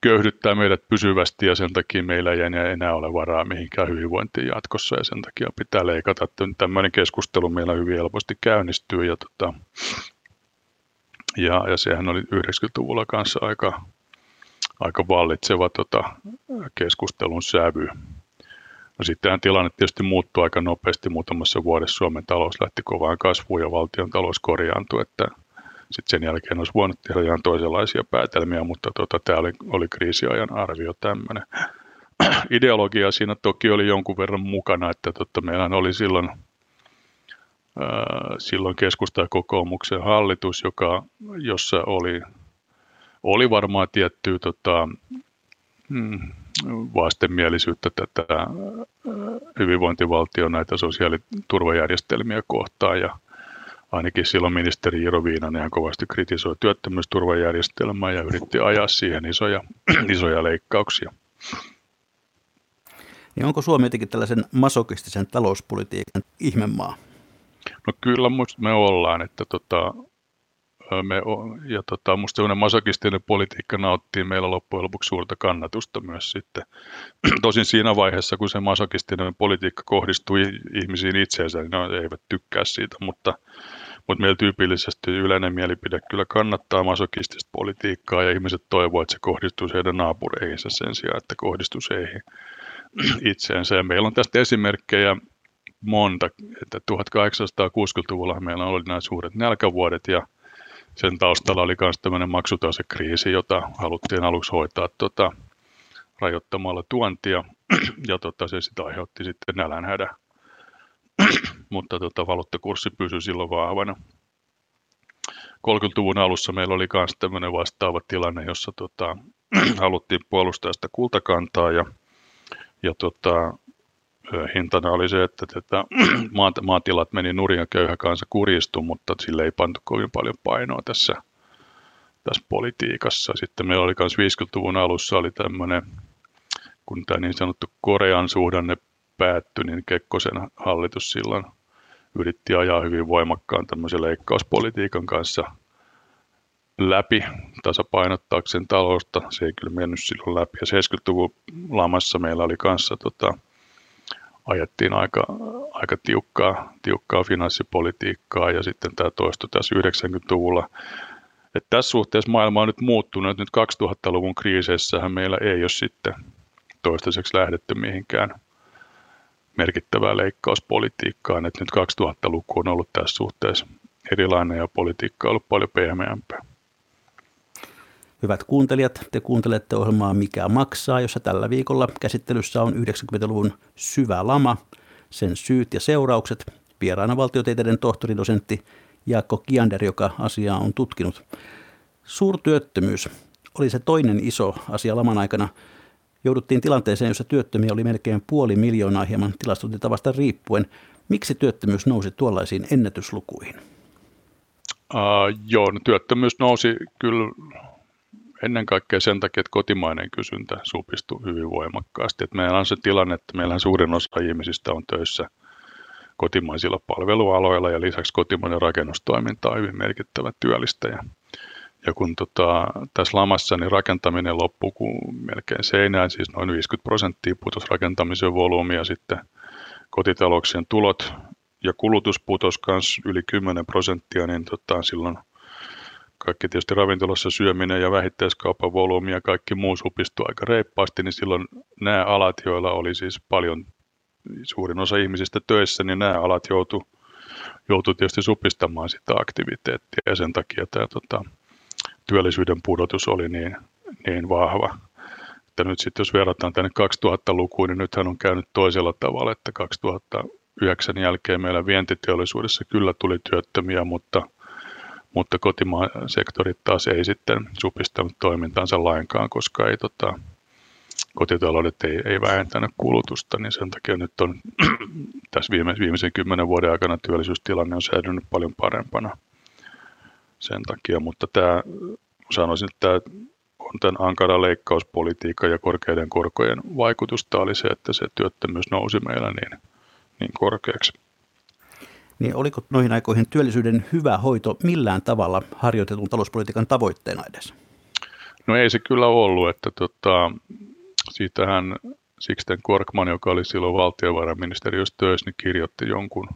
köyhdyttää meidät pysyvästi ja sen takia meillä ei enää, enää ole varaa mihinkään hyvinvointiin jatkossa ja sen takia pitää leikata. Että tämmöinen keskustelu meillä hyvin helposti käynnistyy ja, tota, ja, ja sehän oli 90-luvulla kanssa aika, aika vallitseva tota, keskustelun sävy. No sittenhän tilanne tietysti muuttui aika nopeasti muutamassa vuodessa. Suomen talous lähti kovaan kasvuun ja valtion talous korjaantui, että sitten sen jälkeen olisi voinut tehdä ihan toisenlaisia päätelmiä, mutta tota, tämä oli, oli kriisiajan arvio tämmöinen. [clears throat] Ideologia siinä toki oli jonkun verran mukana, että tota, meillä oli silloin, silloin keskusta ja kokoomuksen hallitus, joka, jossa oli, oli varmaan tiettyä tota, hmm, vastenmielisyyttä tätä hyvinvointivaltion näitä sosiaaliturvajärjestelmiä kohtaan ja ainakin silloin ministeri Iiro Viinanen kovasti kritisoi työttömyysturvajärjestelmää ja yritti ajaa siihen isoja, [clears throat] isoja leikkauksia. Niin onko Suomi jotenkin tällaisen masokistisen talouspolitiikan ihmemaa? No kyllä me ollaan, että tota, me, ja tota, musta masokistinen politiikka nauttii meillä loppujen lopuksi suurta kannatusta myös sitten. [clears throat] Tosin siinä vaiheessa, kun se masokistinen politiikka kohdistui ihmisiin itseensä, niin ne eivät tykkää siitä, mutta, mutta meillä tyypillisesti yleinen mielipide kyllä kannattaa masokistista politiikkaa ja ihmiset toivovat, että se kohdistuu heidän naapureihinsa sen sijaan, että kohdistuu heihin [clears throat] itseensä. Ja meillä on tästä esimerkkejä monta, että 1860-luvulla meillä oli nämä suuret nälkävuodet ja sen taustalla oli myös tämmöinen maksutasekriisi, jota haluttiin aluksi hoitaa tota, rajoittamalla tuontia, ja tota, se sitä aiheutti sitten nälänhädä. Mutta tota, valuuttakurssi pysyi silloin vahvana. 30-luvun alussa meillä oli myös tämmöinen vastaava tilanne, jossa tota, [clears throat] haluttiin puolustaa sitä kultakantaa ja, ja tota, hintana oli se, että tätä [clears throat] maatilat meni nurin ja köyhä kansa kuristui, mutta sille ei pantu kovin paljon painoa tässä, tässä politiikassa. Sitten meillä oli myös 50-luvun alussa oli tämmöinen, kun tämä niin sanottu Korean suhdanne päättyi, niin Kekkosen hallitus silloin yritti ajaa hyvin voimakkaan tämmöisen leikkauspolitiikan kanssa läpi tasapainottaakseen talousta. Se ei kyllä mennyt silloin läpi. Ja 70-luvun lamassa meillä oli kanssa tota, ajettiin aika, aika tiukkaa, tiukkaa finanssipolitiikkaa ja sitten tämä toistui tässä 90-luvulla. Et tässä suhteessa maailma on nyt muuttunut. Nyt 2000-luvun kriiseissähän meillä ei ole sitten toistaiseksi lähdetty mihinkään merkittävää leikkauspolitiikkaan. Et nyt 2000-luku on ollut tässä suhteessa erilainen ja politiikka on ollut paljon pehmeämpää. Hyvät kuuntelijat, te kuuntelette ohjelmaa Mikä maksaa, jossa tällä viikolla käsittelyssä on 90-luvun syvä lama, sen syyt ja seuraukset. Vieraana valtiotieteiden tohtoridosentti Jaakko Kiander, joka asiaa on tutkinut. Suurtyöttömyys oli se toinen iso asia laman aikana. Jouduttiin tilanteeseen, jossa työttömiä oli melkein puoli miljoonaa hieman tilastotitavasta riippuen. Miksi työttömyys nousi tuollaisiin ennätyslukuihin? Uh, joo, no työttömyys nousi kyllä ennen kaikkea sen takia, että kotimainen kysyntä supistuu hyvin voimakkaasti. Että meillä on se tilanne, että meillä suurin osa ihmisistä on töissä kotimaisilla palvelualoilla ja lisäksi kotimainen rakennustoiminta on hyvin merkittävä työllistäjä. Ja kun tota, tässä lamassa niin rakentaminen loppuu kuin melkein seinään, siis noin 50 prosenttia putos rakentamisen volyymi ja sitten kotitalouksien tulot ja kulutus putos myös yli 10 prosenttia, niin tota, silloin kaikki tietysti ravintolassa syöminen ja vähittäiskaupan volyymi ja kaikki muu supistui aika reippaasti, niin silloin nämä alat, joilla oli siis paljon suurin osa ihmisistä töissä, niin nämä alat joutu, joutu tietysti supistamaan sitä aktiviteettia ja sen takia tämä tota, työllisyyden pudotus oli niin, niin vahva. Että nyt sitten jos verrataan tänne 2000-lukuun, niin nythän on käynyt toisella tavalla, että 2000 2009 jälkeen meillä vientiteollisuudessa kyllä tuli työttömiä, mutta, mutta kotimaan sektorit taas ei sitten supistanut toimintansa lainkaan, koska ei tota, kotitaloudet ei, ei vähentänyt kulutusta, niin sen takia nyt on [clears throat] tässä viime, viimeisen kymmenen vuoden aikana työllisyystilanne on säilynyt paljon parempana sen takia, mutta tämä, sanoisin, että tämä on tämän ankara leikkauspolitiikan ja korkeiden korkojen vaikutusta oli se, että se työttömyys nousi meillä niin, niin korkeaksi. Niin oliko noihin aikoihin työllisyyden hyvä hoito millään tavalla harjoitetun talouspolitiikan tavoitteena edes? No ei se kyllä ollut, että tota, siitähän Sixten Korkman, joka oli silloin valtiovarainministeriössä töissä, niin kirjoitti jonkun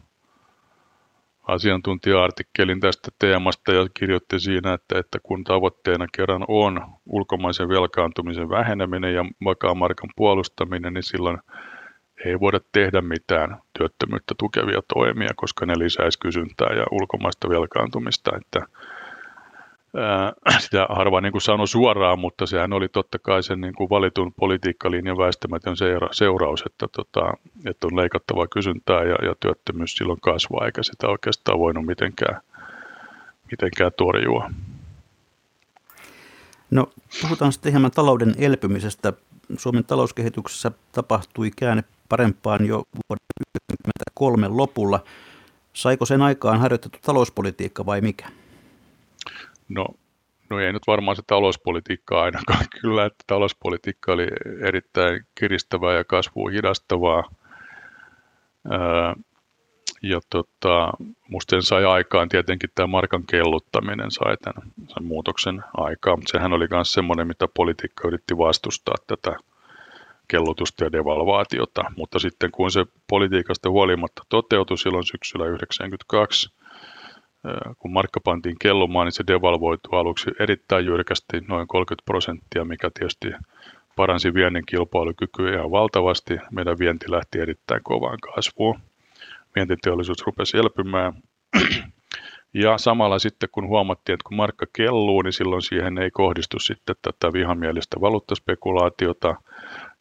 asiantuntija-artikkelin tästä teemasta ja kirjoitti siinä, että, että kun tavoitteena kerran on ulkomaisen velkaantumisen väheneminen ja vakaan markan puolustaminen, niin silloin ei voida tehdä mitään työttömyyttä tukevia toimia, koska ne lisäisi kysyntää ja ulkomaista velkaantumista. Että [clears throat] sitä harva niin kuin sanoi suoraan, mutta sehän oli totta kai sen niin kuin valitun politiikkalinjan väistämätön seuraus, että, tota, että on leikattava kysyntää ja, ja työttömyys silloin kasvaa, eikä sitä oikeastaan voinut mitenkään, mitenkään torjua. No, puhutaan sitten hieman talouden elpymisestä. Suomen talouskehityksessä tapahtui käänne parempaan jo vuoden 1993 lopulla. Saiko sen aikaan harjoitettu talouspolitiikka vai mikä? No, no ei nyt varmaan se talouspolitiikka ainakaan [laughs] kyllä, että talouspolitiikka oli erittäin kiristävää ja kasvua hidastavaa. ja tota, musta sen sai aikaan tietenkin tämä markan kelluttaminen sai tämän sen muutoksen aikaan, mutta sehän oli myös semmoinen, mitä politiikka yritti vastustaa tätä kellutusta ja devalvaatiota, mutta sitten kun se politiikasta huolimatta toteutui silloin syksyllä 1992, kun markka pantiin kellumaan, niin se devalvoitui aluksi erittäin jyrkästi, noin 30 prosenttia, mikä tietysti paransi viennin kilpailukykyä ihan valtavasti. Meidän vienti lähti erittäin kovaan kasvuun. Vientiteollisuus rupesi elpymään. [clears throat] Ja samalla sitten kun huomattiin, että kun markka kelluu, niin silloin siihen ei kohdistu sitten tätä vihamielistä valuuttaspekulaatiota,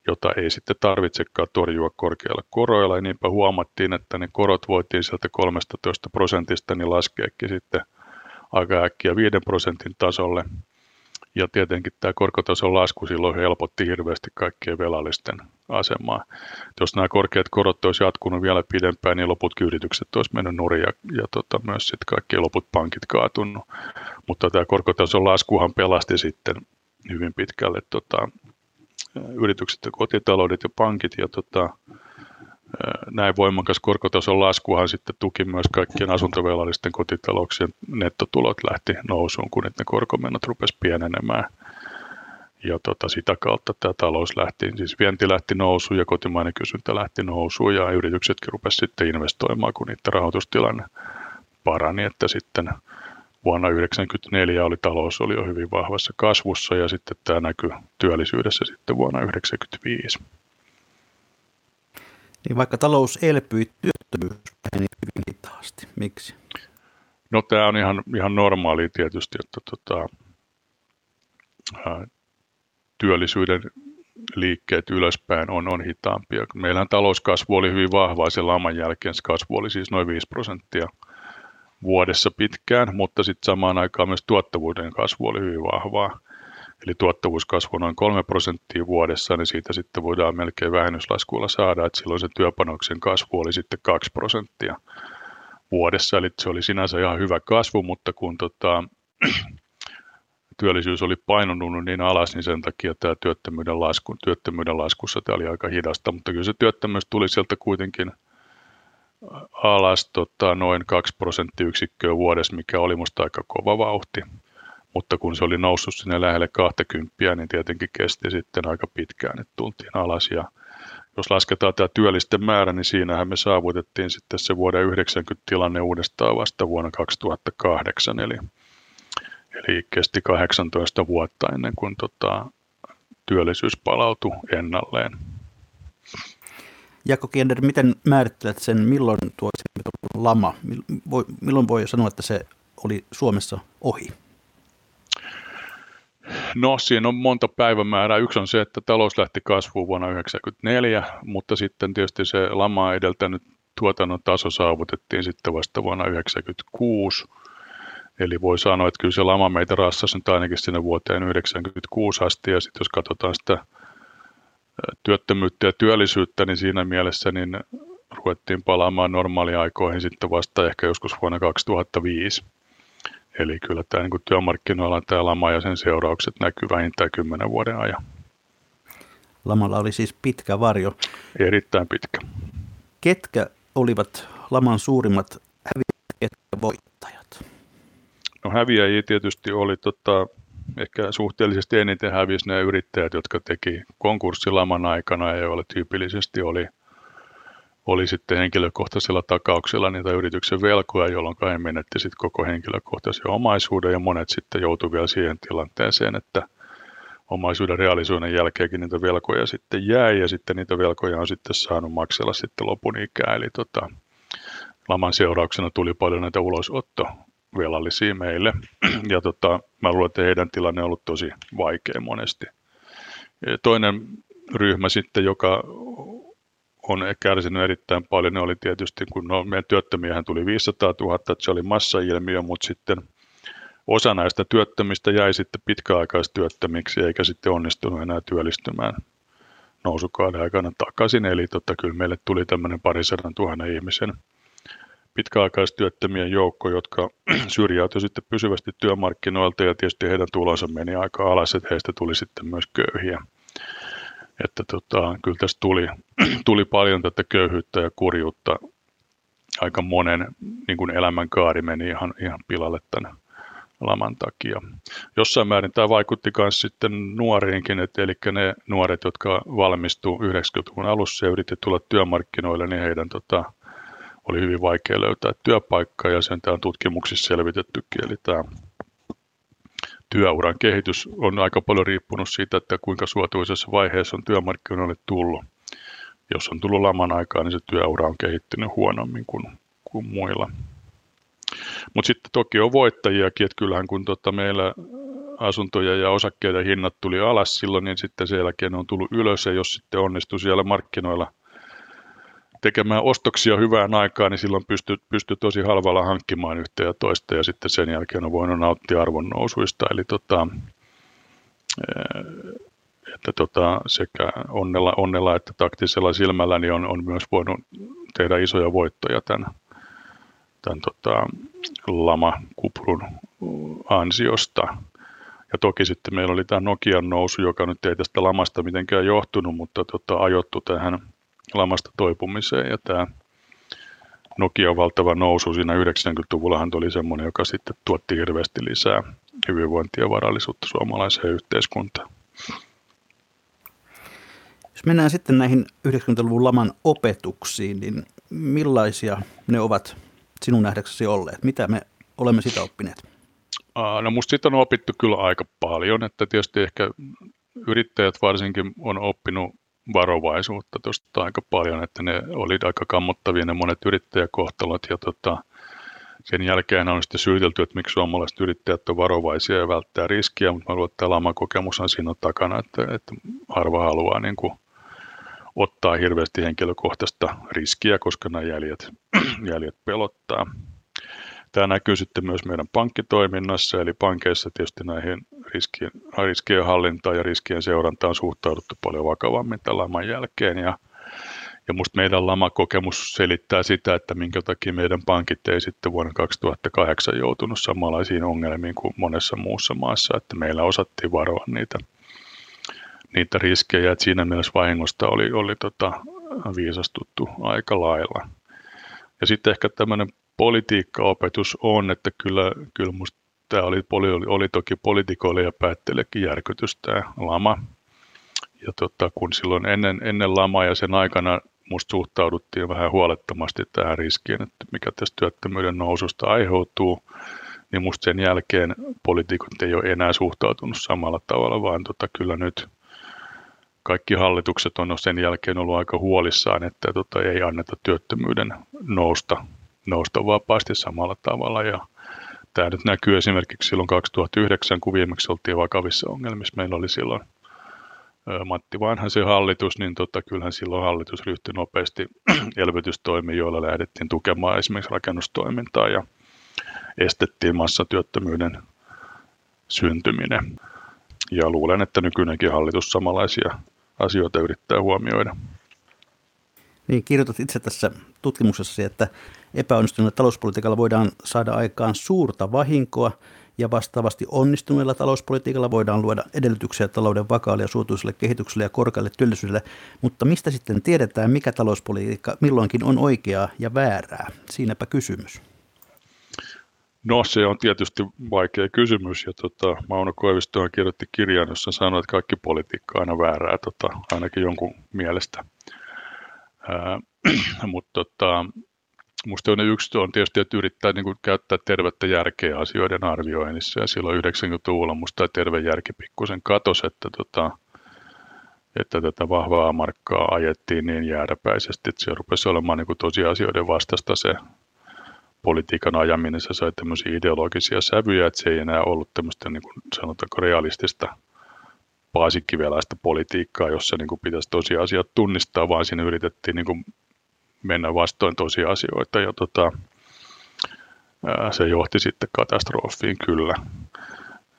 jota ei sitten tarvitsekaan torjua korkealla koroilla. Ja niinpä huomattiin, että ne korot voitiin sieltä 13 prosentista niin laskeekin sitten aika äkkiä 5 prosentin tasolle. Ja tietenkin tämä korkotason lasku silloin helpotti hirveästi kaikkien velallisten asemaa. Jos nämä korkeat korot olisi jatkunut vielä pidempään, niin loputkin yritykset olisi mennyt nurin ja, ja tota, myös sitten kaikki loput pankit kaatunut. Mutta tämä korkotason laskuhan pelasti sitten hyvin pitkälle tota, yritykset ja kotitaloudet ja pankit ja tota, näin voimakas korkotason laskuhan sitten tuki myös kaikkien asuntovelallisten kotitalouksien nettotulot lähti nousuun, kun ne korkomenot rupesi pienenemään. Ja tota, sitä kautta tämä talous lähti, siis vienti lähti nousuun ja kotimainen kysyntä lähti nousuun ja yrityksetkin rupesivat sitten investoimaan, kun niiden rahoitustilanne parani, että sitten vuonna 1994 oli talous oli jo hyvin vahvassa kasvussa ja sitten tämä näkyy työllisyydessä sitten vuonna 1995. Niin vaikka talous elpyi, työttömyys väheni hyvin hitaasti. Miksi? No tämä on ihan, ihan normaali tietysti, että tota, ää, työllisyyden liikkeet ylöspäin on, on hitaampia. Meillähän talouskasvu oli hyvin vahvaa, se laman jälkeen se kasvu oli siis noin 5 prosenttia – vuodessa pitkään, mutta sitten samaan aikaan myös tuottavuuden kasvu oli hyvin vahvaa. Eli tuottavuus kasvoi noin 3 prosenttia vuodessa, niin siitä sitten voidaan melkein vähennyslaskuilla saada, että silloin se työpanoksen kasvu oli sitten 2 prosenttia vuodessa, eli se oli sinänsä ihan hyvä kasvu, mutta kun tota, [clears throat] työllisyys oli painunut niin alas, niin sen takia tämä työttömyyden, lasku, työttömyyden laskussa tämä oli aika hidasta, mutta kyllä se työttömyys tuli sieltä kuitenkin – alas tota, noin 2 prosenttiyksikköä vuodessa, mikä oli musta aika kova vauhti. Mutta kun se oli noussut sinne lähelle 20, niin tietenkin kesti sitten aika pitkään, että tultiin alas. Ja jos lasketaan tämä työllisten määrä, niin siinähän me saavutettiin sitten se vuoden 90 tilanne uudestaan vasta vuonna 2008. Eli, eli kesti 18 vuotta ennen kuin tota, työllisyys palautui ennalleen. Jaakko Kiender, miten määrittelet sen, milloin tuo lama, milloin voi sanoa, että se oli Suomessa ohi? No siinä on monta päivämäärää. Yksi on se, että talous lähti kasvuun vuonna 1994, mutta sitten tietysti se lama edeltänyt tuotannon taso saavutettiin sitten vasta vuonna 1996. Eli voi sanoa, että kyllä se lama meitä rassasi nyt ainakin sinne vuoteen 1996 asti. Ja sitten jos katsotaan sitä työttömyyttä ja työllisyyttä, niin siinä mielessä niin ruvettiin palaamaan normaaliaikoihin sitten vasta ehkä joskus vuonna 2005. Eli kyllä tämä niin työmarkkinoilla tämä lama ja sen seuraukset näkyy vähintään kymmenen vuoden ajan. Lamalla oli siis pitkä varjo. Erittäin pitkä. Ketkä olivat laman suurimmat häviäjät ja voittajat? No häviäjiä tietysti oli tota, ehkä suhteellisesti eniten hävisi ne yrittäjät, jotka teki konkurssilaman aikana ja joille tyypillisesti oli, oli sitten henkilökohtaisilla takauksilla niitä yrityksen velkoja, jolloin he menetti sitten koko henkilökohtaisen omaisuuden ja monet sitten joutuivat vielä siihen tilanteeseen, että omaisuuden realisoinnin jälkeenkin niitä velkoja sitten jäi ja sitten niitä velkoja on sitten saanut maksella sitten lopun ikää. Eli tota, laman seurauksena tuli paljon näitä ulosotto velallisia meille. Ja tota, mä luulen, että heidän tilanne on ollut tosi vaikea monesti. Ja toinen ryhmä sitten, joka on kärsinyt erittäin paljon, ne oli tietysti, kun no, meidän työttömiähän tuli 500 000, että se oli massailmiö, mutta sitten osa näistä työttömistä jäi sitten pitkäaikaistyöttömiksi eikä sitten onnistunut enää työllistymään nousukauden aikana takaisin. Eli tota, kyllä meille tuli tämmöinen parisadan tuhannen ihmisen pitkäaikaistyöttömien joukko, jotka [clears throat] syrjäytyi sitten pysyvästi työmarkkinoilta ja tietysti heidän tulonsa meni aika alas, että heistä tuli sitten myös köyhiä. Että tota, kyllä tästä tuli, [clears throat] tuli paljon tätä köyhyyttä ja kurjuutta. Aika monen niin kuin elämänkaari meni ihan, ihan pilalle tämän laman takia. Jossain määrin tämä vaikutti myös sitten nuoriinkin, että eli ne nuoret, jotka valmistuivat 90-luvun alussa ja yritti tulla työmarkkinoille, niin heidän tota, oli hyvin vaikea löytää työpaikkaa ja sen tämä on tutkimuksissa selvitettykin. Eli tämä työuran kehitys on aika paljon riippunut siitä, että kuinka suotuisessa vaiheessa on työmarkkinoille tullut. Jos on tullut laman aikaa, niin se työura on kehittynyt huonommin kuin, kuin muilla. Mutta sitten toki on voittajiakin, että kyllähän kun tota meillä asuntoja ja osakkeiden hinnat tuli alas silloin, niin sitten sen jälkeen on tullut ylös ja jos sitten onnistuu siellä markkinoilla tekemään ostoksia hyvään aikaan, niin silloin pystyy, pystyy tosi halvalla hankkimaan yhtä ja toista ja sitten sen jälkeen on voinut nauttia arvonnousuista. Eli tota, että tota, sekä onnella, onnella että taktisella silmällä niin on, on myös voinut tehdä isoja voittoja tämän tämän tota, lama-kuprun ansiosta. Ja toki sitten meillä oli tämä Nokian nousu, joka nyt ei tästä lamasta mitenkään johtunut, mutta tota, ajoittu tähän lamasta toipumiseen. Ja tämä Nokian valtava nousu siinä 90-luvullahan oli semmoinen, joka sitten tuotti hirveästi lisää hyvinvointia ja varallisuutta suomalaiseen yhteiskuntaan. Jos mennään sitten näihin 90-luvun laman opetuksiin, niin millaisia ne ovat sinun nähdäksesi olleet? Mitä me olemme sitä oppineet? No musta siitä on opittu kyllä aika paljon, että tietysti ehkä yrittäjät varsinkin on oppinut varovaisuutta tuosta aika paljon, että ne oli aika kammottavia ne monet yrittäjäkohtalot ja tota, sen jälkeen on sitten syytelty, että miksi suomalaiset yrittäjät on varovaisia ja välttää riskiä, mutta mä luulen, että lamakokemus on siinä takana, että, että harva haluaa niin kuin ottaa hirveästi henkilökohtaista riskiä, koska nämä jäljet, [clears throat] jäljet pelottaa. Tämä näkyy sitten myös meidän pankkitoiminnassa, eli pankeissa tietysti näihin riskien, riskien hallintaan ja riskien seurantaan suhtauduttu paljon vakavammin tämän laman jälkeen. Ja, ja musta meidän lamakokemus selittää sitä, että minkä takia meidän pankit ei sitten vuonna 2008 joutunut samanlaisiin ongelmiin kuin monessa muussa maassa, että meillä osattiin varoa niitä niitä riskejä, että siinä mielessä vahingosta oli, oli tota, viisastuttu aika lailla. Ja sitten ehkä tämmöinen politiikkaopetus on, että kyllä, kyllä musta tämä oli, oli, oli toki poliitikoille ja päättelijöillekin järkytys tämä lama. Ja tota, kun silloin ennen, ennen lamaa ja sen aikana musta suhtauduttiin vähän huolettomasti tähän riskiin, että mikä tästä työttömyyden noususta aiheutuu, niin musta sen jälkeen poliitikot ei ole enää suhtautunut samalla tavalla, vaan tota, kyllä nyt kaikki hallitukset on sen jälkeen ollut aika huolissaan, että tota, ei anneta työttömyyden nousta, nousta vapaasti samalla tavalla. Ja tämä nyt näkyy esimerkiksi silloin 2009, kun viimeksi oltiin vakavissa ongelmissa. Meillä oli silloin Matti Vanhasen hallitus, niin tota, kyllähän silloin hallitus ryhtyi nopeasti [clears throat] elvytystoimiin, joilla lähdettiin tukemaan esimerkiksi rakennustoimintaa ja estettiin massatyöttömyyden syntyminen. Ja luulen, että nykyinenkin hallitus samanlaisia asioita yrittää huomioida. Niin, kirjoitat itse tässä tutkimuksessa, että epäonnistuneella talouspolitiikalla voidaan saada aikaan suurta vahinkoa ja vastaavasti onnistuneella talouspolitiikalla voidaan luoda edellytyksiä talouden vakaalle ja suotuiselle kehitykselle ja korkealle työllisyydelle, mutta mistä sitten tiedetään, mikä talouspolitiikka milloinkin on oikeaa ja väärää? Siinäpä kysymys. No se on tietysti vaikea kysymys ja tota, Mauno Koivistohan kirjoitti kirjan, jossa sanoi, että kaikki politiikka on aina väärää, tota, ainakin jonkun mielestä. [clears throat] mutta tota, Minusta on yksi on tietysti, että yrittää niin kuin, käyttää tervettä järkeä asioiden arvioinnissa. Ja silloin 90-luvulla minusta terve järki pikkusen katosi, että, tota, että tätä vahvaa markkaa ajettiin niin jääräpäisesti, että se rupesi olemaan niin kuin tosiasioiden vastasta se politiikan ajaminen, se sai tämmöisiä ideologisia sävyjä, että se ei enää ollut tämmöistä niin kuin sanotaanko realistista paasikivelaista politiikkaa, jossa niin kuin pitäisi tosiasiat tunnistaa, vaan siinä yritettiin niin kuin mennä vastoin tosiasioita ja tota, se johti sitten katastrofiin kyllä.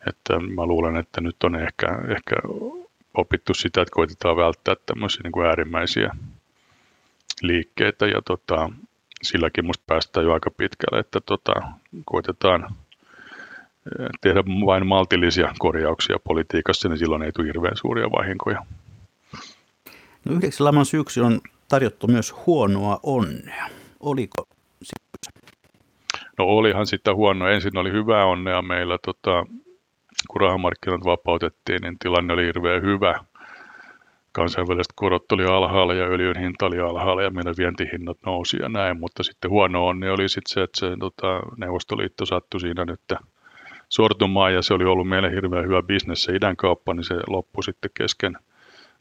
Että mä luulen, että nyt on ehkä, ehkä opittu sitä, että koitetaan välttää tämmöisiä niin kuin äärimmäisiä liikkeitä ja tota, silläkin musta päästään jo aika pitkälle, että tota, koitetaan tehdä vain maltillisia korjauksia politiikassa, niin silloin ei tule hirveän suuria vahinkoja. No yhdeksi laman syyksi on tarjottu myös huonoa onnea. Oliko No olihan sitä huonoa. Ensin oli hyvää onnea meillä, tota, kun rahamarkkinat vapautettiin, niin tilanne oli hirveän hyvä. Kansainväliset korot oli alhaalla ja öljyn hinta oli alhaalla ja meidän vientihinnat nousi ja näin, mutta sitten huono onni oli sitten se, että se tota, Neuvostoliitto sattui siinä nyt sortumaan ja se oli ollut meille hirveän hyvä bisnes se idänkauppa, niin se loppui sitten kesken –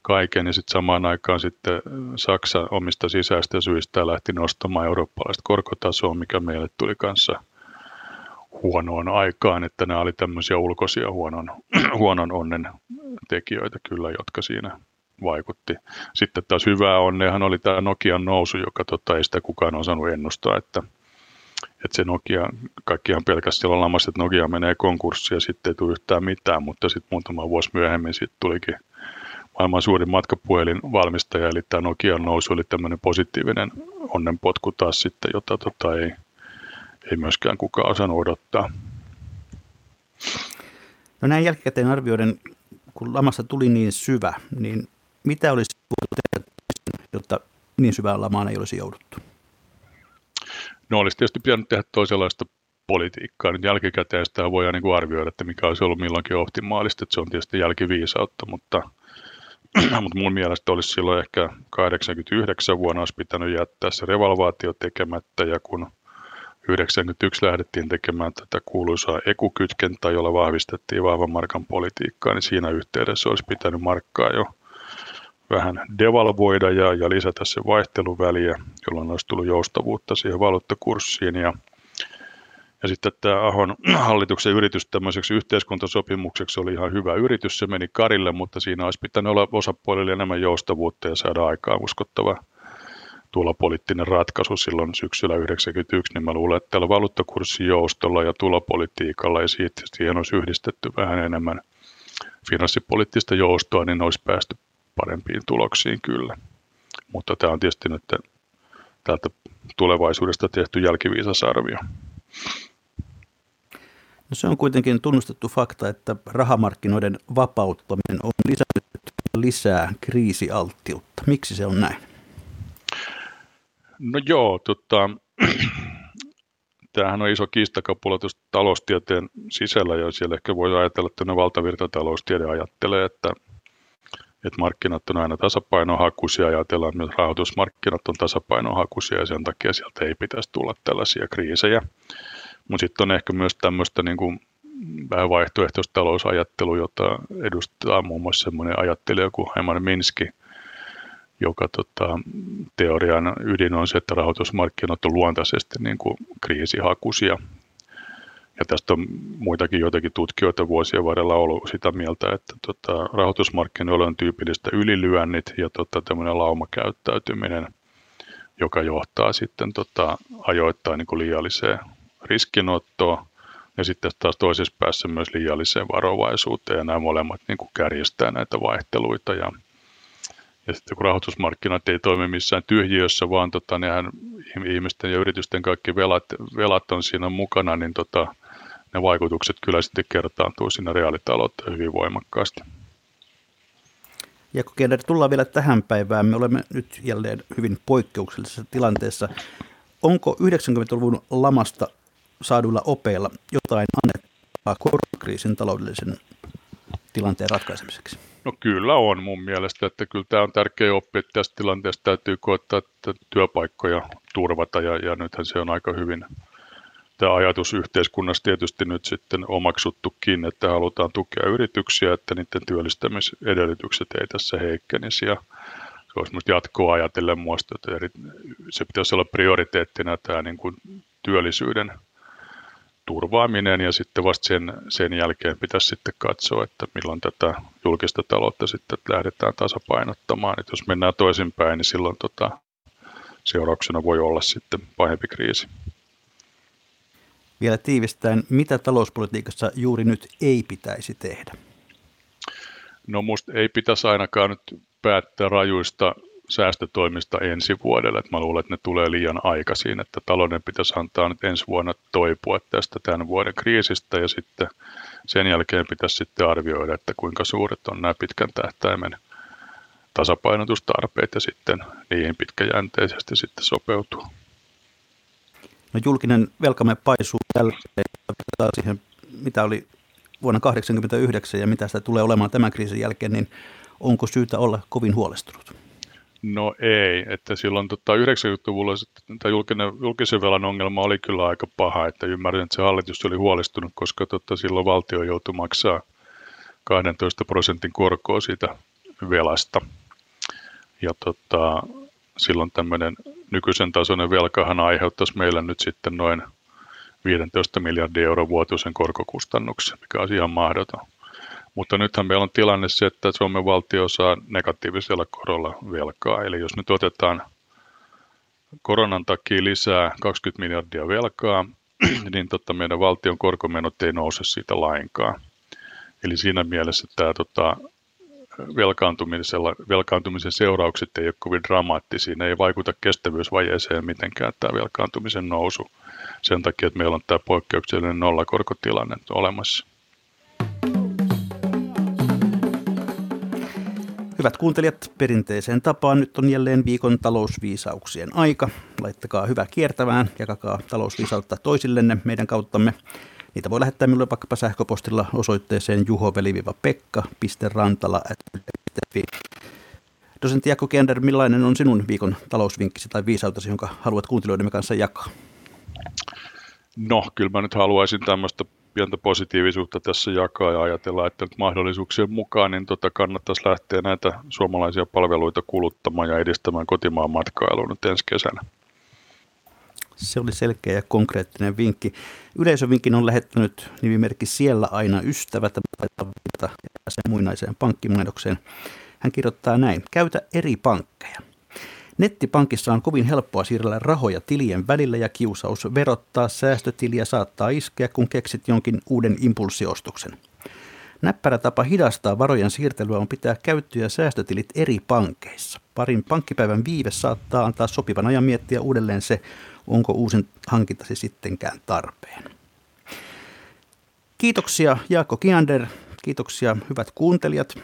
kaiken ja sitten samaan aikaan sitten Saksa omista sisäistä syistä lähti nostamaan eurooppalaista korkotasoa, mikä meille tuli kanssa huonoon aikaan, että nämä oli tämmöisiä ulkoisia huonon, [clears throat] huonon onnen tekijöitä kyllä, jotka siinä vaikutti. Sitten taas hyvää onneahan oli tämä Nokian nousu, joka tota, ei sitä kukaan osannut ennustaa, että, että se Nokia, kaikkihan pelkästään silloin lamassa, että Nokia menee konkurssiin ja sitten ei tule yhtään mitään, mutta sitten muutama vuosi myöhemmin sitten tulikin maailman suurin matkapuhelin valmistaja, eli tämä Nokian nousu oli tämmöinen positiivinen onnenpotku taas sitten, jota tota ei, ei myöskään kukaan osannut odottaa. No näin jälkikäteen arvioiden, kun lamasta tuli niin syvä, niin mitä olisi voitu tehdä, jotta niin syvään lamaan ei olisi jouduttu? No olisi tietysti pitänyt tehdä toisenlaista politiikkaa. Nyt jälkikäteen sitä voidaan niin kuin arvioida, että mikä olisi ollut milloinkin optimaalista, että se on tietysti jälkiviisautta, mutta [clears throat] – mutta mun mielestä olisi silloin ehkä 89 vuonna olisi pitänyt jättää se revalvaatio tekemättä ja kun 91 lähdettiin tekemään tätä kuuluisaa ekukytkentää, jolla vahvistettiin vahvan markan politiikkaa, niin siinä yhteydessä olisi pitänyt markkaa jo vähän devalvoida ja, ja lisätä se vaihteluväliä, jolloin olisi tullut joustavuutta siihen valuuttakurssiin ja ja sitten tämä Ahon [clears throat] hallituksen yritys tämmöiseksi yhteiskuntasopimukseksi oli ihan hyvä yritys, se meni karille, mutta siinä olisi pitänyt olla osapuolille enemmän joustavuutta ja saada aikaan uskottava tulopoliittinen ratkaisu silloin syksyllä 1991, niin mä luulen, että tällä valuuttakurssijoustolla ja tulopolitiikalla ja siitä, siihen olisi yhdistetty vähän enemmän finanssipoliittista joustoa, niin olisi päästy parempiin tuloksiin kyllä. Mutta tämä on tietysti nyt täältä tulevaisuudesta tehty jälkiviisasarvio. No se on kuitenkin tunnustettu fakta, että rahamarkkinoiden vapauttaminen on lisännyt lisää kriisialttiutta. Miksi se on näin? No joo, tota, tämähän on iso kiistakapula taloustieteen sisällä ja siellä ehkä voi ajatella, että ne valtavirtataloustiede ajattelee, että, että markkinat on aina tasapainohakuisia ja ajatellaan, että myös rahoitusmarkkinat on tasapainohakuisia ja sen takia sieltä ei pitäisi tulla tällaisia kriisejä. Mutta sitten on ehkä myös tämmöistä niin kuin vähän vaihtoehtoista talousajattelua, jota edustaa muun muassa semmoinen ajattelija kuin Heiman Minski, joka tota, teorian ydin on se, että rahoitusmarkkinat on luontaisesti niin kuin kriisihakuisia. Ja tästä on muitakin joitakin tutkijoita vuosien varrella ollut sitä mieltä, että tota, rahoitusmarkkinoilla on tyypillistä ylilyönnit ja tota, tämmöinen laumakäyttäytyminen, joka johtaa sitten tota, ajoittain niin liialliseen riskinottoon. Ja sitten taas toisessa päässä myös liialliseen varovaisuuteen. Ja nämä molemmat niin kuin kärjestää näitä vaihteluita. Ja ja sitten kun rahoitusmarkkinat ei toimi missään tyhjiössä, vaan tota, nehän ihmisten ja yritysten kaikki velat, velat on siinä mukana, niin tota, ne vaikutukset kyllä sitten kertaantuu siinä reaalitalouteen hyvin voimakkaasti. Ja kun tullaan vielä tähän päivään, me olemme nyt jälleen hyvin poikkeuksellisessa tilanteessa. Onko 90-luvun lamasta saaduilla opeilla jotain annettavaa koronakriisin taloudellisen tilanteen ratkaisemiseksi? No kyllä on mun mielestä, että kyllä tämä on tärkeä oppi, että tässä tilanteessa täytyy koettaa että työpaikkoja turvata ja, ja nythän se on aika hyvin tämä ajatus yhteiskunnassa tietysti nyt sitten omaksuttukin, että halutaan tukea yrityksiä, että niiden työllistämisedellytykset ei tässä heikkenisi ja se olisi nyt jatkoa ajatellen muista, että eri, se pitäisi olla prioriteettina tämä niin kuin työllisyyden turvaaminen ja sitten vasta sen, sen jälkeen pitäisi sitten katsoa, että milloin tätä julkista taloutta sitten lähdetään tasapainottamaan. Että jos mennään toisinpäin, niin silloin tota, seurauksena voi olla sitten pahempi kriisi. Vielä tiivistäen, mitä talouspolitiikassa juuri nyt ei pitäisi tehdä? No musta ei pitäisi ainakaan nyt päättää rajuista säästötoimista ensi vuodelle. Että mä luulen, että ne tulee liian aikaisin, että talouden pitäisi antaa nyt ensi vuonna toipua tästä tämän vuoden kriisistä ja sitten sen jälkeen pitäisi sitten arvioida, että kuinka suuret on nämä pitkän tähtäimen tasapainotustarpeet ja sitten niihin pitkäjänteisesti sitten sopeutua. No julkinen velkamme paisuu tällä siihen, mitä oli vuonna 1989 ja mitä sitä tulee olemaan tämän kriisin jälkeen, niin onko syytä olla kovin huolestunut? No ei, että silloin tota 90-luvulla tämä julkinen, julkisen velan ongelma oli kyllä aika paha, että ymmärrän, että se hallitus oli huolestunut, koska tota, silloin valtio joutui maksaa 12 prosentin korkoa siitä velasta. Ja tota, silloin tämmöinen nykyisen tasoinen velkahan aiheuttaisi meillä nyt sitten noin 15 miljardia euron vuotuisen korkokustannuksen, mikä on ihan mahdoton. Mutta nythän meillä on tilanne se, että Suomen valtio saa negatiivisella korolla velkaa. Eli jos nyt otetaan koronan takia lisää 20 miljardia velkaa, [clears throat] niin totta meidän valtion korkomenot ei nouse siitä lainkaan. Eli siinä mielessä tämä tota, velkaantumisen seuraukset ei ole kovin dramaattisia. Ne ei vaikuta kestävyysvajeeseen mitenkään tämä velkaantumisen nousu sen takia, että meillä on tämä poikkeuksellinen nollakorkotilanne olemassa. Hyvät kuuntelijat, perinteiseen tapaan nyt on jälleen viikon talousviisauksien aika. Laittakaa hyvä kiertävään, jakakaa talousviisautta toisillenne meidän kauttamme. Niitä voi lähettää minulle vaikkapa sähköpostilla osoitteeseen juho-pekka.rantala.fi. Dosentti Jakko Kender, millainen on sinun viikon talousvinkkisi tai viisautasi, jonka haluat kuuntelijoidemme kanssa jakaa? No, kyllä mä nyt haluaisin tämmöistä pientä positiivisuutta tässä jakaa ja ajatella, että nyt mahdollisuuksien mukaan niin tota kannattaisi lähteä näitä suomalaisia palveluita kuluttamaan ja edistämään kotimaan matkailua nyt ensi kesänä. Se oli selkeä ja konkreettinen vinkki. Yleisövinkin on lähettänyt nimimerkki Siellä aina ystävät ja sen muinaiseen pankkimainokseen. Hän kirjoittaa näin. Käytä eri pankkeja. Nettipankissa on kovin helppoa siirrellä rahoja tilien välillä ja kiusaus verottaa säästötiliä saattaa iskeä, kun keksit jonkin uuden impulssiostoksen. Näppärä tapa hidastaa varojen siirtelyä on pitää käyttö- ja säästötilit eri pankeissa. Parin pankkipäivän viive saattaa antaa sopivan ajan miettiä uudelleen se, onko uusin hankintasi sittenkään tarpeen. Kiitoksia Jaakko Kiander, kiitoksia hyvät kuuntelijat.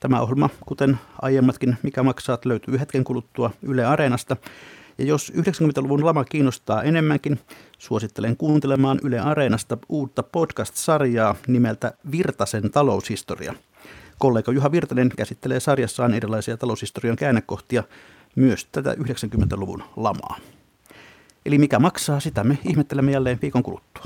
Tämä ohjelma, kuten aiemmatkin Mikä maksaa, löytyy hetken kuluttua Yle Areenasta. Ja jos 90-luvun lama kiinnostaa enemmänkin, suosittelen kuuntelemaan Yle Areenasta uutta podcast-sarjaa nimeltä Virtasen taloushistoria. Kollega Juha Virtanen käsittelee sarjassaan erilaisia taloushistorian käännekohtia, myös tätä 90-luvun lamaa. Eli mikä maksaa, sitä me ihmettelemme jälleen viikon kuluttua.